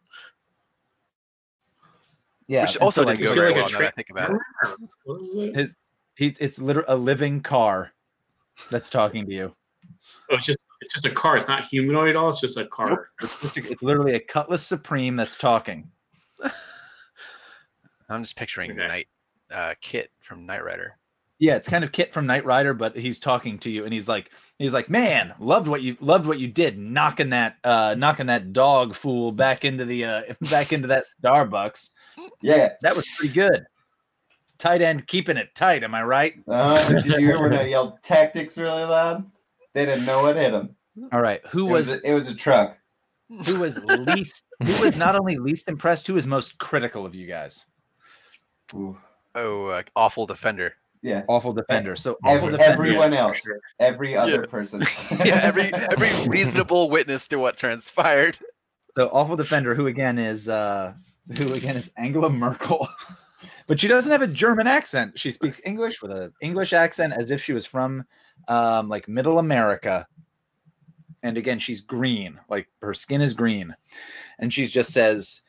Yeah, Which also so, didn't is go very like a well now I think about it. What it? his he it's literally a living car that's talking to you. Oh, it's just it's just a car. It's not humanoid at all. It's just a car. Nope. It's, just a- it's literally a Cutlass Supreme that's talking. I'm just picturing Okay. Night uh, KITT from Knight Rider. Yeah, it's kind of KITT from Knight Rider, but he's talking to you, and he's like, he's like, man, loved what you loved what you did, knocking that uh knocking that dog fool back into the uh back into that Starbucks. Yeah. That was pretty good. Tight end keeping it tight, am I right? Uh, did you hear when they yelled tactics really loud? They didn't know what hit them. All right. Who It was, was a, it was a truck. who was least who was not only least impressed, who was most critical of you guys? Ooh. Oh, uh, awful defender. Yeah. Awful defender. So awful Every, defender. everyone else, sure. every other Yeah. person. yeah, every every reasonable witness to what transpired. So awful defender, who again is uh who again is Angela Merkel. but she doesn't have a German accent. She speaks English with an English accent as if she was from um like middle America. And again, she's green, like her skin is green. And she just says,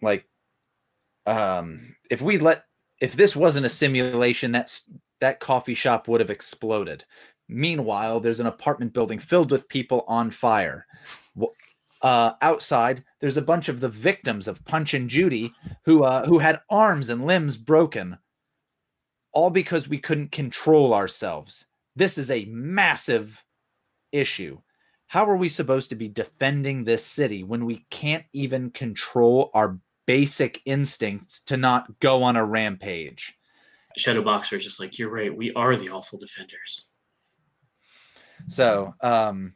like, um, if we let if this wasn't a simulation, that's that coffee shop would have exploded. Meanwhile, there's an apartment building filled with people on fire. Uh, outside, there's a bunch of the victims of Punch and Judy who uh, who had arms and limbs broken, all because we couldn't control ourselves. This is a massive issue. How are we supposed to be defending this city when we can't even control our basic instincts to not go on a rampage? Shadow Boxer is just like you're right. We are the awful defenders. So, um,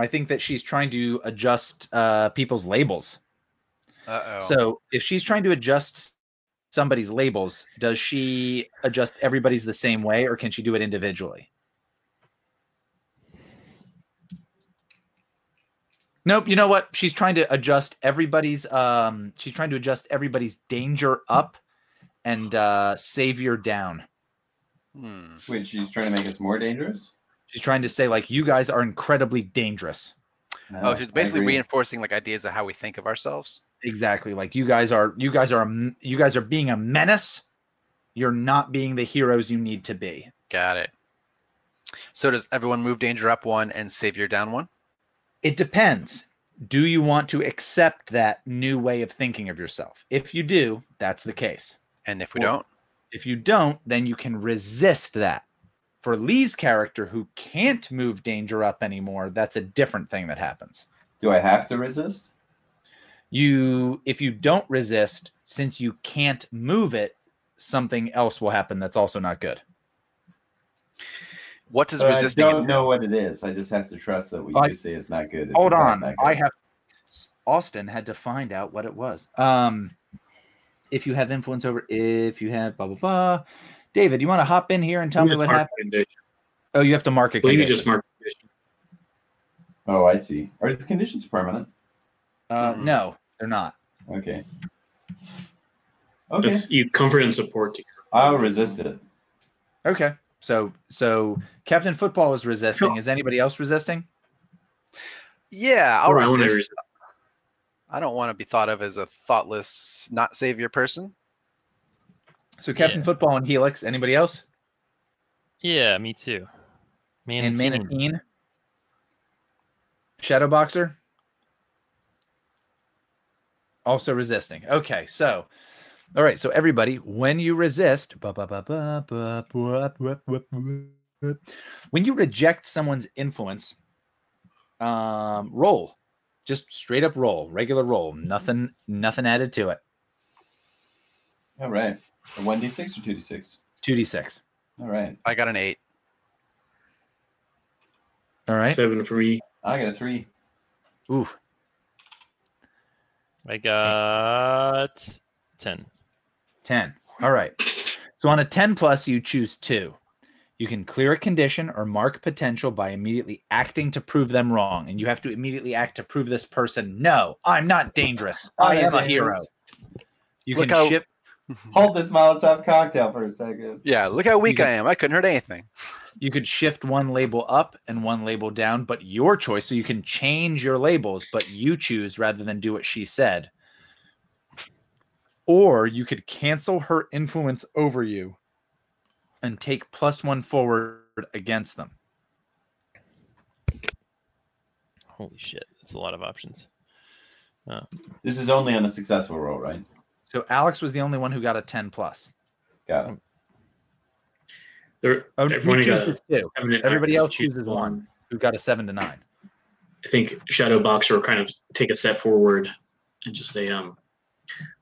I think that she's trying to adjust uh, people's labels. Uh oh. So, if she's trying to adjust somebody's labels, does she adjust everybody's the same way, or can she do it individually? Nope. You know what? She's trying to adjust everybody's. Um, she's trying to adjust everybody's danger up and uh, savior down. Hmm. Which she's trying to make us more dangerous. She's trying to say like you guys are incredibly dangerous. No, Oh, she's basically reinforcing like ideas of how we think of ourselves. Exactly. Like you guys are you guys are you guys are being a menace. You're not being the heroes you need to be. Got it. So does everyone move danger up one and savior down one? It depends. Do you want to accept that new way of thinking of yourself? If you do, that's the case. And if we Well- don't, If you don't, then you can resist that. For Lee's character, who can't move danger up anymore, that's a different thing that happens. Do I have to resist? You, if you don't resist, since you can't move it, something else will happen that's also not good. what does But I don't know what it is. I just have to trust that what I- you say is not good. is Hold on, not I have. Austin had to find out what it was. Um, if you have influence over, if you have blah blah blah. David, you want to hop in here and tell You me what happened? condition. Oh, you have to mark a I believe you just mark condition. Oh, I see. Are the conditions permanent? Uh, Mhm. no, they're not. Okay. Okay. It's you comfort and support to I'll resist it. Okay. So so Captain Football is resisting. Sure. Is anybody else resisting? Yeah, I'll Or I resist. resist. I don't want to be thought of as a thoughtless, not savior person. So Captain yeah. Football and Helix. Anybody else? Yeah, me too. Manatee. And Manateen, Shadow Boxer. Also resisting. Okay, so all right, so everybody, when you resist, when you reject someone's influence, um, roll, just straight up roll, regular roll, nothing, nothing added to it. All right. A 1d6 or 2d6? 2d6. All right. I got an eight. All right. Seven for me. I got a 3. Ooh. I got ten. 10. All right. So on a 10 plus, you choose two. You can clear a condition or mark potential by immediately acting to prove them wrong. And you have to immediately act to prove this person, no, I'm not dangerous. I I'm am a dangerous." hero. You Look can how- ship. Hold this Molotov cocktail for a second. Yeah, look how weak can- I am. I couldn't hurt anything. You could shift one label up and one label down, but your choice. So you can change your labels, but you choose rather than do what she said. Or you could cancel her influence over you and take plus one forward against them. Holy shit, that's a lot of options. Oh. This is only on a successful roll, right? So Alex was the only one who got a 10 plus. Got it. There, Oh, everyone he got chooses two. Everybody else chooses one. Who got a seven to nine? I think Shadow Boxer will kind of take a step forward and just say, um,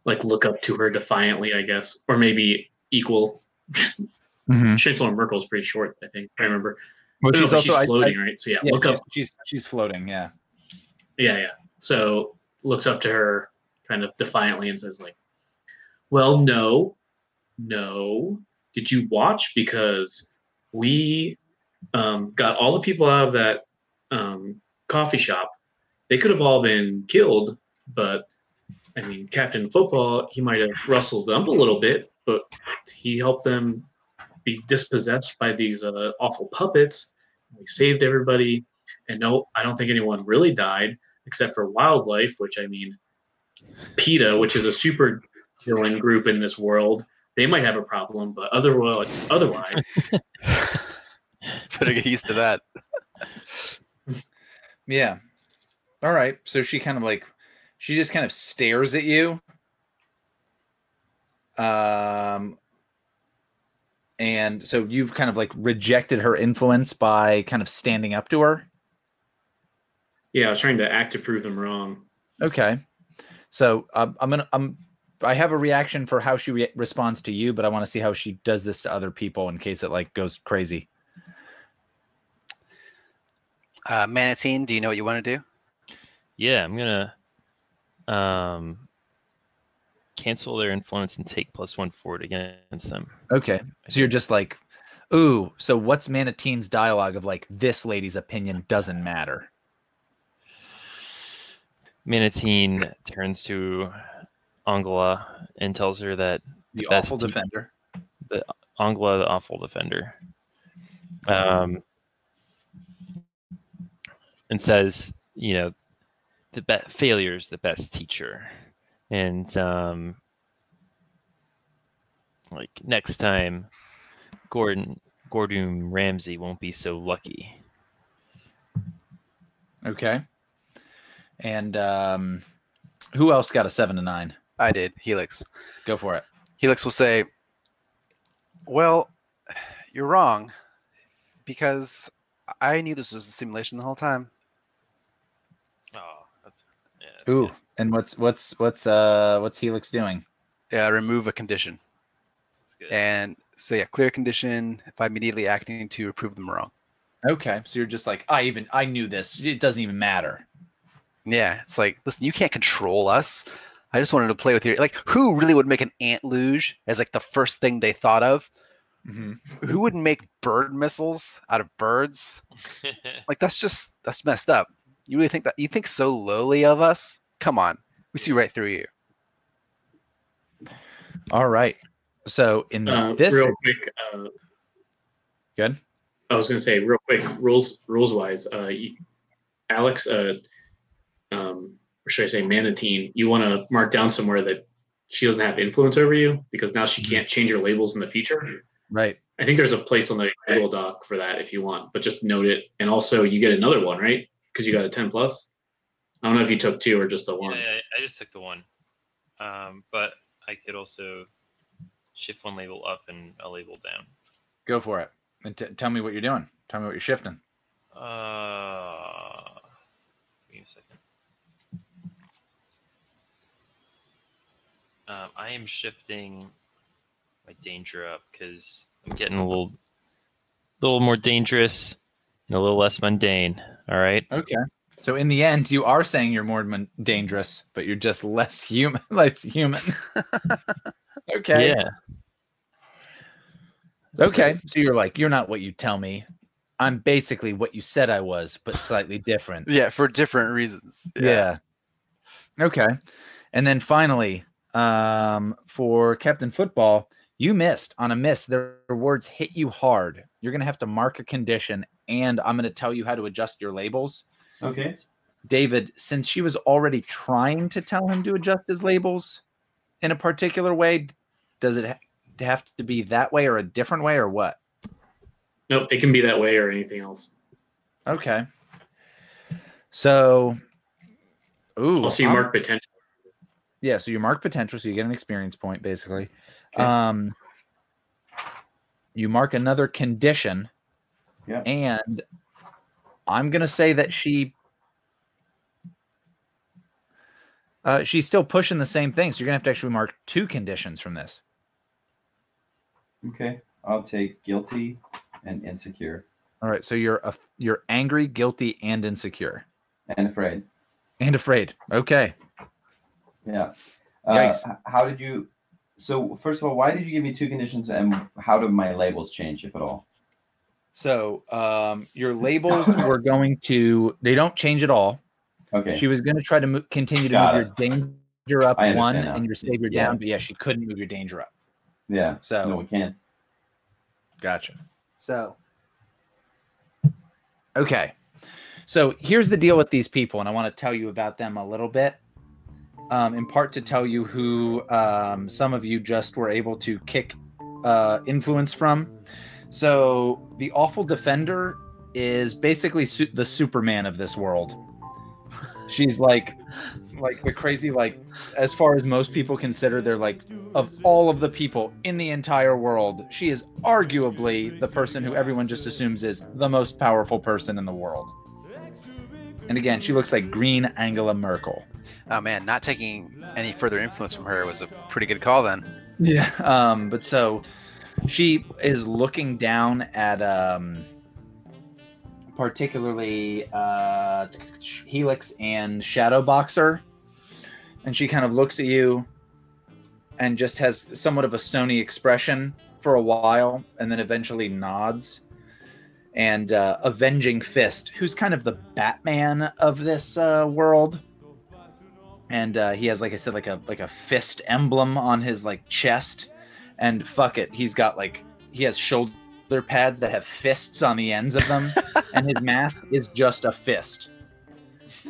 like look up to her defiantly, I guess, or maybe equal. Mm-hmm. Chancellor Merkel's pretty short, I think. I remember. Well, No, no, she's but also I- I- floating, right? So yeah, yeah, look she's, up. she's she's floating. Yeah. Yeah, yeah. So looks up to her kind of defiantly and says, like, well, no, no. Did you watch? Because we um, got all the people out of that um, coffee shop. They could have all been killed, but I mean, Captain Football, he might have rustled them a little bit, but he helped them be dispossessed by these uh, awful puppets. We saved everybody. And no, I don't think anyone really died except for wildlife, which I mean, PETA, which is a super villain group in this world, they might have a problem, but otherwise, otherwise, Better get used to that. Yeah. All right. So she kind of like she just kind of stares at you. Um and so you've kind of like rejected her influence by kind of standing up to her. yeah, I was trying to act to prove them wrong. Okay. So um, I'm gonna I'm I have a reaction for how she re- responds to you, but I want to see how she does this to other people in case it like goes crazy. Uh, Manatine, do you know what you want to do? Yeah, I'm gonna um cancel their influence and take plus one forward against them. Okay. So you're just like, ooh. So what's Manatine's dialogue of like this lady's opinion doesn't matter? Manatine turns to Angela and tells her that The best awful defender. Angela, the awful defender, um, and says, you know, the be- failure is the best teacher, and um, like next time, Gordon, Gordon Ramsay won't be so lucky. Okay. And um, who else got a seven to nine? I did. Helix. Go for it. Helix will say, "Well, you're wrong, because I knew this was a simulation the whole time." Oh, that's yeah. Ooh. And what's what's what's uh what's Helix doing? Yeah, remove a condition, That's good. and so yeah, clear condition by immediately acting to prove them wrong. Okay. So you're just like, I even I knew this. It doesn't even matter. Yeah, it's like, listen, you can't control us. I just wanted to play with your like. Who really would make an ant luge as like the first thing they thought of? Mm-hmm. Who would make bird missiles out of birds? Like that's just that's messed up. You really think that you think so lowly of us? Come on, we see right through you. All right. So in Uh, this real quick, uh, good. I was going to say real quick, rules rules wise, uh, Alex, uh, um, or should I say Manatine, you want to mark down somewhere that she doesn't have influence over you because now she can't change your labels in the future. Right. I think there's a place on the Google Doc for that if you want, but just note it. And also, you get another one, right? Because you got a 10 plus. I don't know if you took two or just the one. I, I just took the one, um, but I could also shift one label up and a label down. Go for it. And t- tell me what you're doing. Tell me what you're shifting. Uh, give me a second. Um, I am shifting my danger up because I'm getting a little, little more dangerous and a little less mundane. All right. Okay. So in the end, you are saying you're more mon- dangerous, but you're just less human. Less human. okay. Yeah. Okay. So you're like, you're not what you tell me. I'm basically what you said I was, but slightly different. Yeah, for different reasons. Yeah. Okay. And then finally, um, for Captain Football, you missed on a miss. Their words hit you hard. You're gonna have to mark a condition, and I'm gonna tell you how to adjust your labels. Okay. David, since she was already trying to tell him to adjust his labels in a particular way, does it ha- have to be that way or a different way or what? Nope, it can be that way or anything else. Okay. So, ooh, Also, you mark potential. Yeah. So you mark potential, so you get an experience point basically. Okay. Um, you mark another condition, Yeah. and I'm gonna say that she. Uh, she's still pushing the same thing, so you're gonna have to actually mark two conditions from this. Okay. I'll take guilty and insecure All right, so you're a, you're angry, guilty, and insecure, and afraid. and afraid. Okay. Yeah. Uh, how did you? So first of all, why did you give me two conditions, and how do my labels change, if at all? So um, your labels were going to they don't change at all. Okay. She was going to try to mo- continue to Got move your danger up one now. and your savior Yeah. down, but yeah, she couldn't move your danger up. yeah. So No, we can't. gotcha. So okay, so here's the deal with these people, and I want to tell you about them a little bit. Um, in part to tell you who um, some of you just were able to kick uh, influence from. So the awful defender is basically su- the Superman of this world. She's like, like the crazy, like as far as most people consider, they're like of all of the people in the entire world, she is arguably the person who everyone just assumes is the most powerful person in the world. And again, she looks like green Angela Merkel. Oh man, not taking any further influence from her was a pretty good call then. Yeah. Um, but so she is looking down at um particularly uh Helix and Shadow Boxer. And she kind of looks at you and just has somewhat of a stony expression for a while and then eventually nods. And uh, Avenging Fist, who's kind of the Batman of this uh, world, and uh, he has like I said like a like a fist emblem on his like chest and fuck it he's got like he has shoulder pads that have fists on the ends of them and his mask is just a fist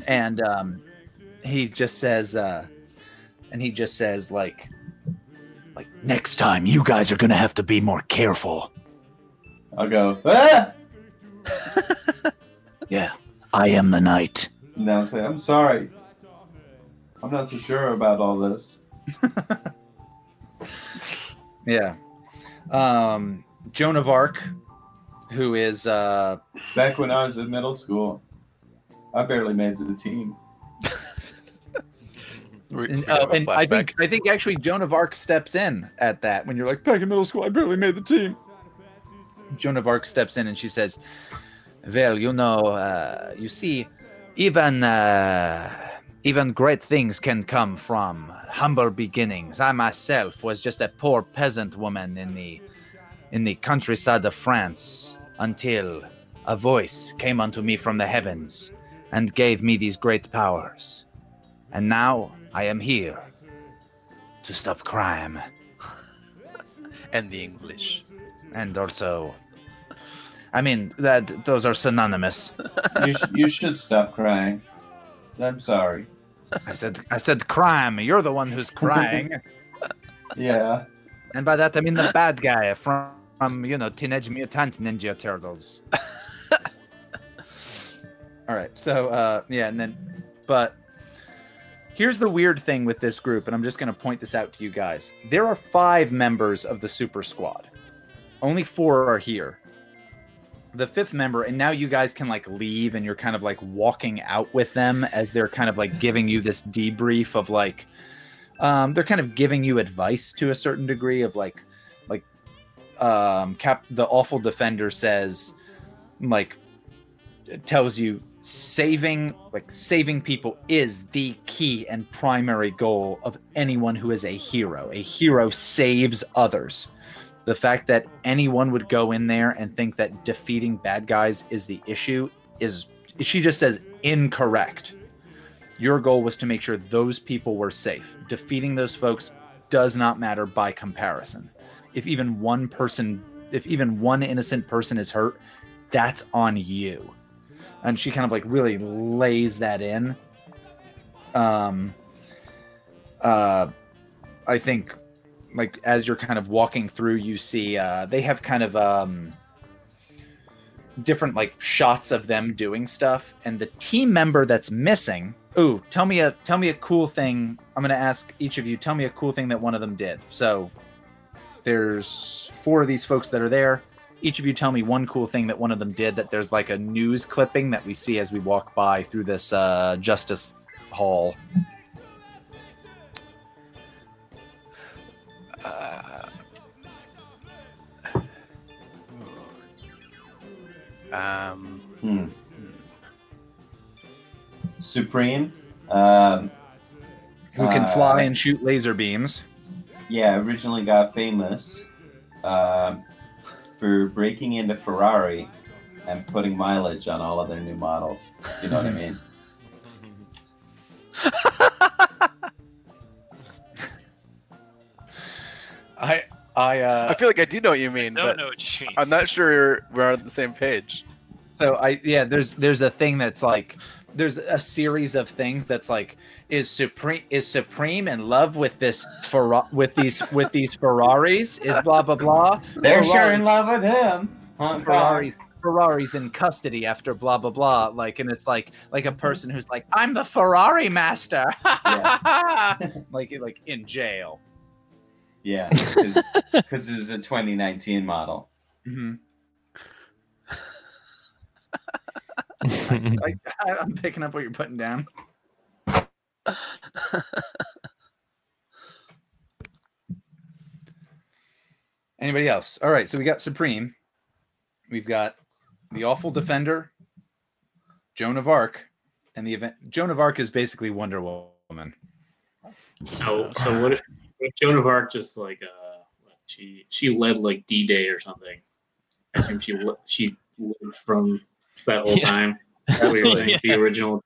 and um he just says uh and he just says like like next time you guys are gonna have to be more careful I'll go, ah! Yeah, I am the knight. And say, I'm sorry. I'm not too sure about all this. Yeah. Um, Joan of Arc, who is uh, Back when I was in middle school, I barely made it to the team. And, uh, and I think I think actually Joan of Arc steps in at that when you're like back in middle school I barely made the team. Joan of Arc steps in and she says, "Well, you know, uh, you see, even uh, even great things can come from humble beginnings. I myself was just a poor peasant woman in the in the countryside of France until a voice came unto me from the heavens and gave me these great powers. And now I am here to stop crime and the English. and also I mean that those are synonymous. You, sh- you should stop crying. I'm sorry. I said I said crime. You're the one who's crying. Yeah. and by that I mean the bad guy from, from you know Teenage Mutant Ninja Turtles. All right. So uh yeah, and then but here's the weird thing with this group and I'm just going to point this out to you guys. There are 5 members of the super squad. Only 4 are here. The fifth member and now you guys can like leave and you're kind of like walking out with them as they're kind of like giving you this debrief of like um they're kind of giving you advice to a certain degree of like like um cap the awful defender says like tells you saving like saving people is the key and primary goal of anyone who is a hero. A hero saves others the fact that anyone would go in there and think that defeating bad guys is the issue is she just says incorrect. Your goal was to make sure those people were safe. Defeating those folks does not matter by comparison. If even one person if even one innocent person is hurt that's on you. And she kind of like really lays that in. Um uh i think like as you're kind of walking through you see uh they have kind of um different like shots of them doing stuff. And the team member that's missing ooh tell me a tell me a cool thing. I'm gonna ask each of you tell me a cool thing that one of them did. So there's four of these folks that are there. Each of you tell me one cool thing that one of them did that there's like a news clipping that we see as we walk by through this uh, justice hall um, Hmm. Supreme. Um, who can Uh, fly and shoot laser beams yeah, originally got famous um, for breaking into Ferrari and putting mileage on all of their new models. You know what I mean? i i uh I feel like I do know what you mean, No, but no, change. I'm not sure we're on the same page. So I yeah, there's there's a thing that's like there's a series of things that's like is supreme is supreme in love with this Ferra- with these with these Ferraris is blah blah blah. They're sure in love with him. Hong Kong. Ferrari's Ferrari's in custody after blah blah blah. Like and it's like like a person who's like I'm the Ferrari master, like like in jail. Yeah, because this is a 2019 model. hmm I, I'm picking up what you're putting down. Anybody else? All right, so we got Supreme. We've got the Awful Defender, Joan of Arc, and the event. Joan of Arc is basically Wonder Woman. Oh, so what if Joan of Arc just like uh she she led like D Day or something? I assume she she lived from that whole Yeah. time. That what you're? The original,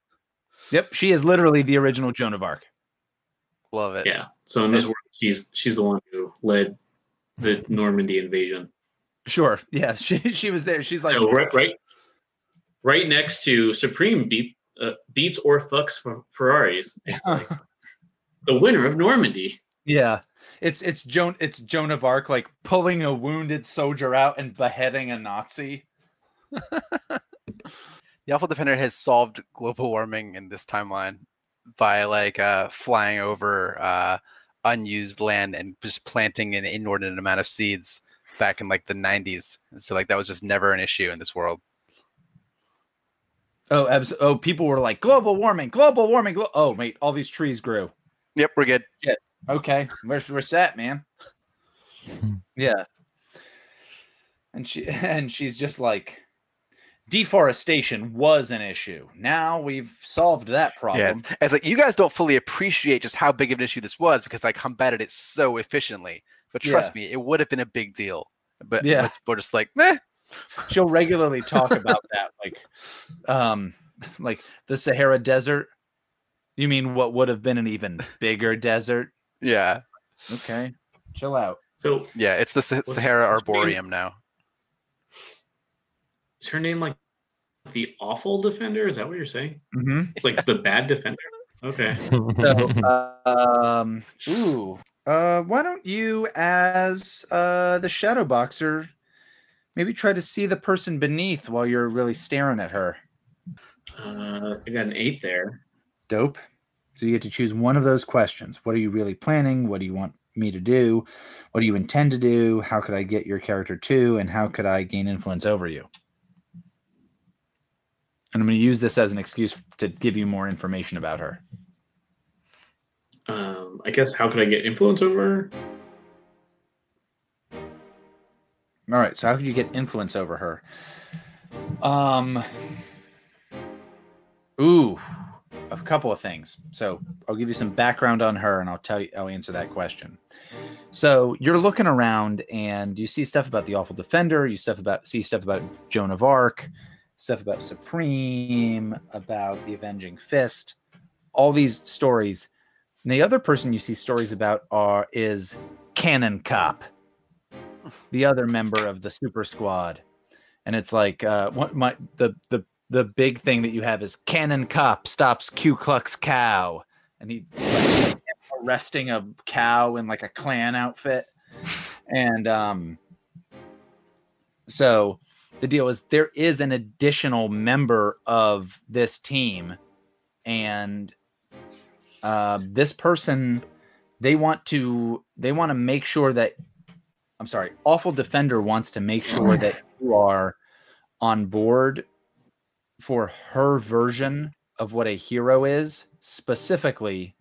Yep, she is literally the original Joan of Arc. Love it. yeah. So in this world, she's she's the one who led the Normandy invasion. Sure. Yeah, she she was there. She's like so right, right, right next to Supreme beat uh, beats or fucks Fer- Ferraris. It's like the winner of Normandy. Yeah. it's it's Joan it's Joan of Arc like pulling a wounded soldier out and beheading a Nazi. The Awful Defender has solved global warming in this timeline by like uh, flying over uh, unused land and just planting an inordinate amount of seeds back in like the 90s. So like that was just never an issue in this world. Oh, abs- oh, people were like global warming, global warming. Glo-. Oh, wait, all these trees grew. Yep, we're good. Okay, we're we're set, man. yeah. And she and she's just like deforestation was an issue. Now we've solved that problem. Yeah, it's, it's like you guys don't fully appreciate just how big of an issue this was because I combated it so efficiently. But trust me, it would have been a big deal. But Yeah. yeah, we're just like, eh. She'll regularly talk about that like um like the Sahara desert. You mean what would have been an even bigger desert? Yeah, Okay. Chill out. So yeah. It's the Sa- Sahara what's being- Arboreum now. is her name like the awful defender? Is that what you're saying? Mm-hmm. Like the bad defender? Okay. So, um, ooh, uh, why don't you, as uh, the shadow boxer, maybe try to see the person beneath while you're really staring at her? Uh, I got an eight there. Dope. So you get to choose one of those questions. What are you really planning? What do you want me to do? What do you intend to do? How could I get your character to? And how could I gain influence over you? And I'm going to use this as an excuse to give you more information about her. Um, I guess how could I get influence over her? All right. So how could you get influence over her? Um. Ooh, a couple of things. So I'll give you some background on her, and I'll tell you. I'll answer that question. So you're looking around, and you see stuff about the awful defender. You stuff about see stuff about Joan of Arc, stuff about Supreme, about the Avenging Fist. All these stories. And the other person you see stories about are is Cannon Cop the other member of the super squad and it's like uh what my the the the big thing that you have is cannon cop stops ku klux cow and he like, arresting a cow in like a clan outfit. And um so the deal is there is an additional member of this team. And uh this person they want to they want to make sure that I'm sorry, Awful Defender wants to make sure that you are on board for her version of what a hero is, specifically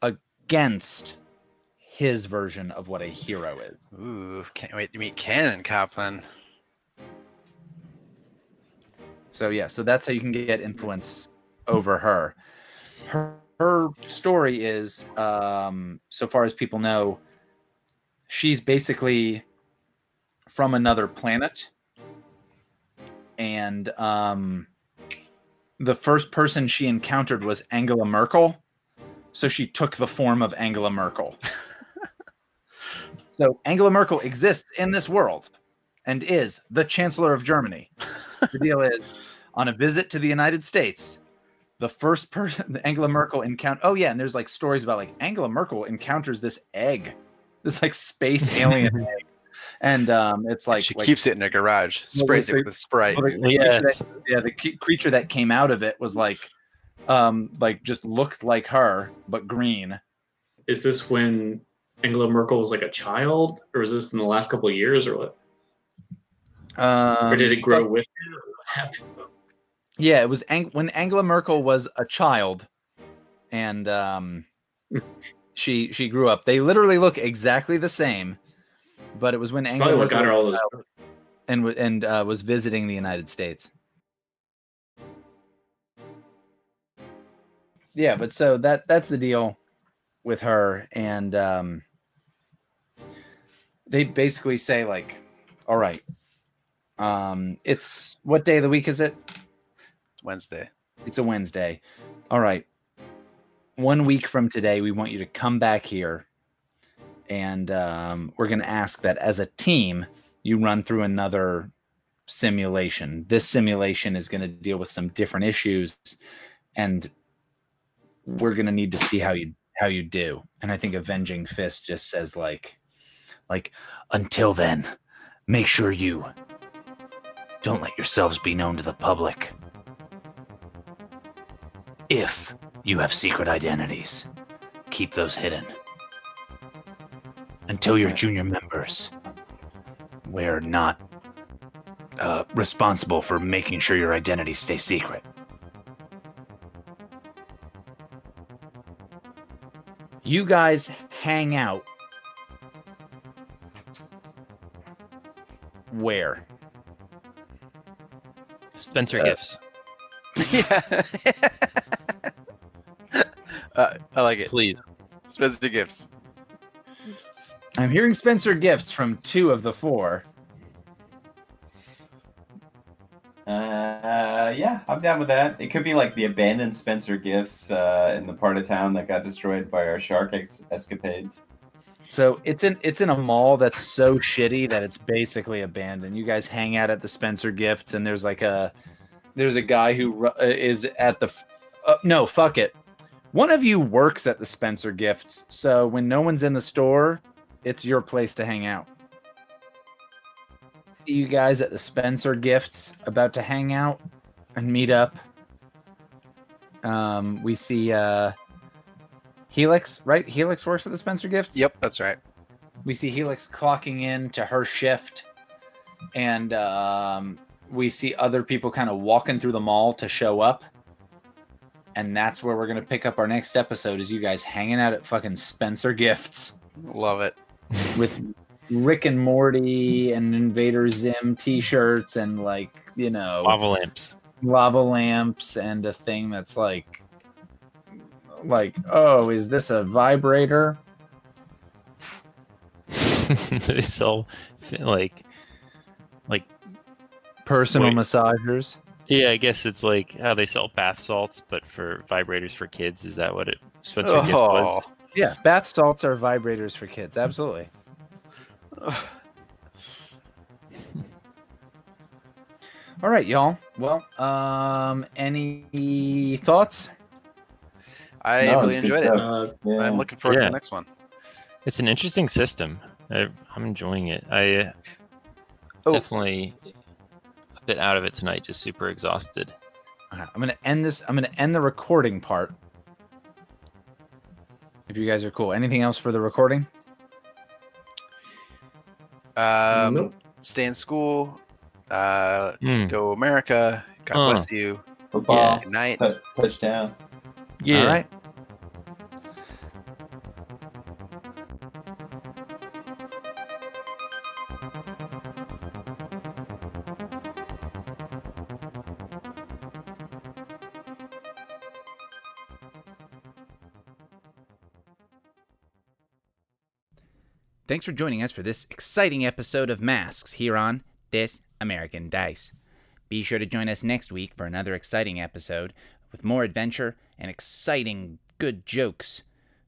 against his version of what a hero is. Ooh, can't wait to meet Cannon Cop then. So yeah, so that's how you can get influence over her. Her, her story is, um, so far as people know, she's basically from another planet, and um, the first person she encountered was Angela Merkel, so she took the form of Angela Merkel. so Angela Merkel exists in this world and is the Chancellor of Germany. The deal is, on a visit to the United States, the first person Angela Merkel encounter. Oh yeah, and there's like stories about like Angela Merkel encounters this egg, this like space alien egg, and um, it's like she like, keeps it in her garage, sprays it with a Sprite. well, the creature Yes. that- yeah, the ke- creature that came out of it was like, um, like just looked like her but green. Is this when Angela Merkel was like a child, or was this in the last couple of years, or what? Um, Or did it grow with her? What happened? Yeah, it was Ang- when Angela Merkel was a child, and um, she she grew up. They literally look exactly the same, but it was when Angela Probably what got her all those. out and and uh, was visiting the United States. Yeah, but so that that's the deal with her, and um, they basically say like, "All right, um, it's what day of the week is it?" Wednesday. It's a Wednesday. All right. One week from today, we want you to come back here, and um, we're going to ask that as a team, you run through another simulation. This simulation is going to deal with some different issues, and we're going to need to see how you how you do. And I think Avenging Fist just says like like until then, make sure you don't let yourselves be known to the public. If you have secret identities, keep those hidden. Until your junior members, we're not uh, responsible for making sure your identities stay secret. You guys hang out. Where? Spencer Uh, Gifts, yeah. uh, I like it. please. Spencer Gifts. I'm hearing Spencer gifts from two of the four. Uh, yeah, I'm down with that. It could be like the abandoned Spencer gifts uh, in the part of town that got destroyed by our shark ex- escapades. So it's in it's in a mall that's so shitty that it's basically abandoned. You guys hang out at the Spencer Gifts, and there's like a there's a guy who ru- uh, is at the uh, no fuck it. One of you works at the Spencer Gifts, so when no one's in the store, it's your place to hang out. See you guys at the Spencer Gifts, about to hang out and meet up. Um, we see uh Helix, right? Helix works at the Spencer Gifts. Yep, that's right. we see Helix clocking in to her shift, and um, we see other people kind of walking through the mall to show up. And that's where we're gonna pick up our next episode. Is you guys hanging out at fucking Spencer Gifts Love it. With Rick and Morty and Invader Zim T-shirts and like you know Lava lamps. lava lamps and a thing that's like like oh is this a vibrator they sell like like personal Wait. massagers yeah, I guess it's like how they sell bath salts, but for vibrators for kids. Is that what it Spencer Gifts was? Oh. Yeah, bath salts are vibrators for kids. Absolutely. All right, y'all. Well, um, any thoughts? I No, really it's good enjoyed it. stuff. Uh, Yeah. I'm looking forward to Yeah. the next one. It's an interesting system. I, I'm enjoying it. I uh, Oh. definitely a bit out of it tonight. Just super exhausted. All right, I'm gonna end this. I'm gonna end the recording part. If you guys are cool. Anything else for the recording? Um, Nope. Stay in school. Uh, Hmm. go America. God Huh. bless you. Football, Good night. tou- touchdown. Yeah. All right. Thanks for joining us for this exciting episode of Masks here on This American Dice. Be sure to join us next week for another exciting episode with more adventure and exciting good jokes.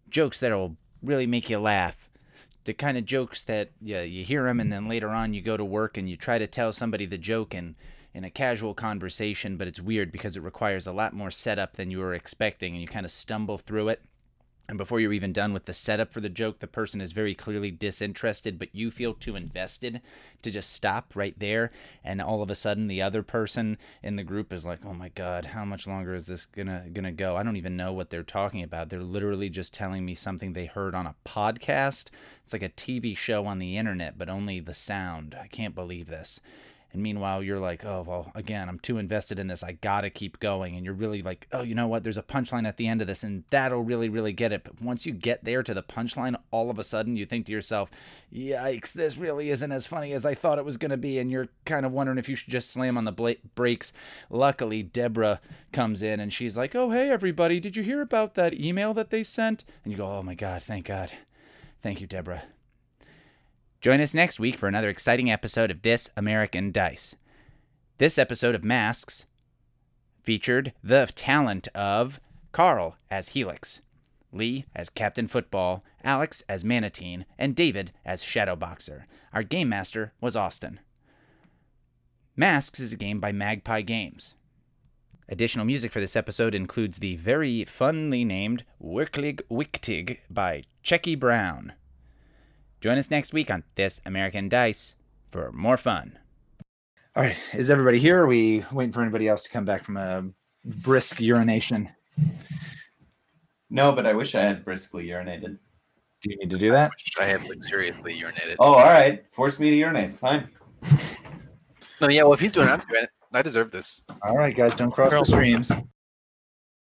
Jokes that'll really make you laugh. The kind of jokes that yeah, you hear them and then later on you go to work and you try to tell somebody the joke and in a casual conversation, but it's weird because it requires a lot more setup than you were expecting and you kind of stumble through it. And before you're even done with the setup for the joke, the person is very clearly disinterested, but you feel too invested to just stop right there. And all of a sudden, the other person in the group is like, "Oh my god, how much longer is this gonna gonna go? I don't even know what they're talking about. They're literally just telling me something they heard on a podcast. It's like a TV show on the internet, but only the sound. I can't believe this." And meanwhile, you're like, oh, well, again, I'm too invested in this. I got to keep going. And you're really like, oh, you know what? There's a punchline at the end of this, and that'll really, really get it. But once you get there to the punchline, all of a sudden you think to yourself, yikes, this really isn't as funny as I thought it was going to be. And you're kind of wondering if you should just slam on the bla- brakes. Luckily, Deborah comes in and she's like, oh, hey, everybody, did you hear about that email that they sent? And you go, oh my God, thank God. Thank you, Deborah. Join us next week for another exciting episode of This American Dice. This episode of Masks featured the talent of Carl as Helix, Lee as Captain Football, Alex as Manatine, and David as Shadowboxer. Our game master was Austin. Masks is a game by Magpie Games. Additional music for this episode includes the very funly named Wirklich Wichtig by Checkie Brown. Join us next week on This American Dice for more fun. All right, is everybody here? Are we waiting for anybody else to come back from a brisk urination? No, but I wish I had briskly urinated. Do you need to do that? I have luxuriously urinated. Oh, all right. Force me to urinate. Fine. No, yeah. Well, if he's doing it, I'm doing it. I deserve this. All right, guys, don't cross the streams.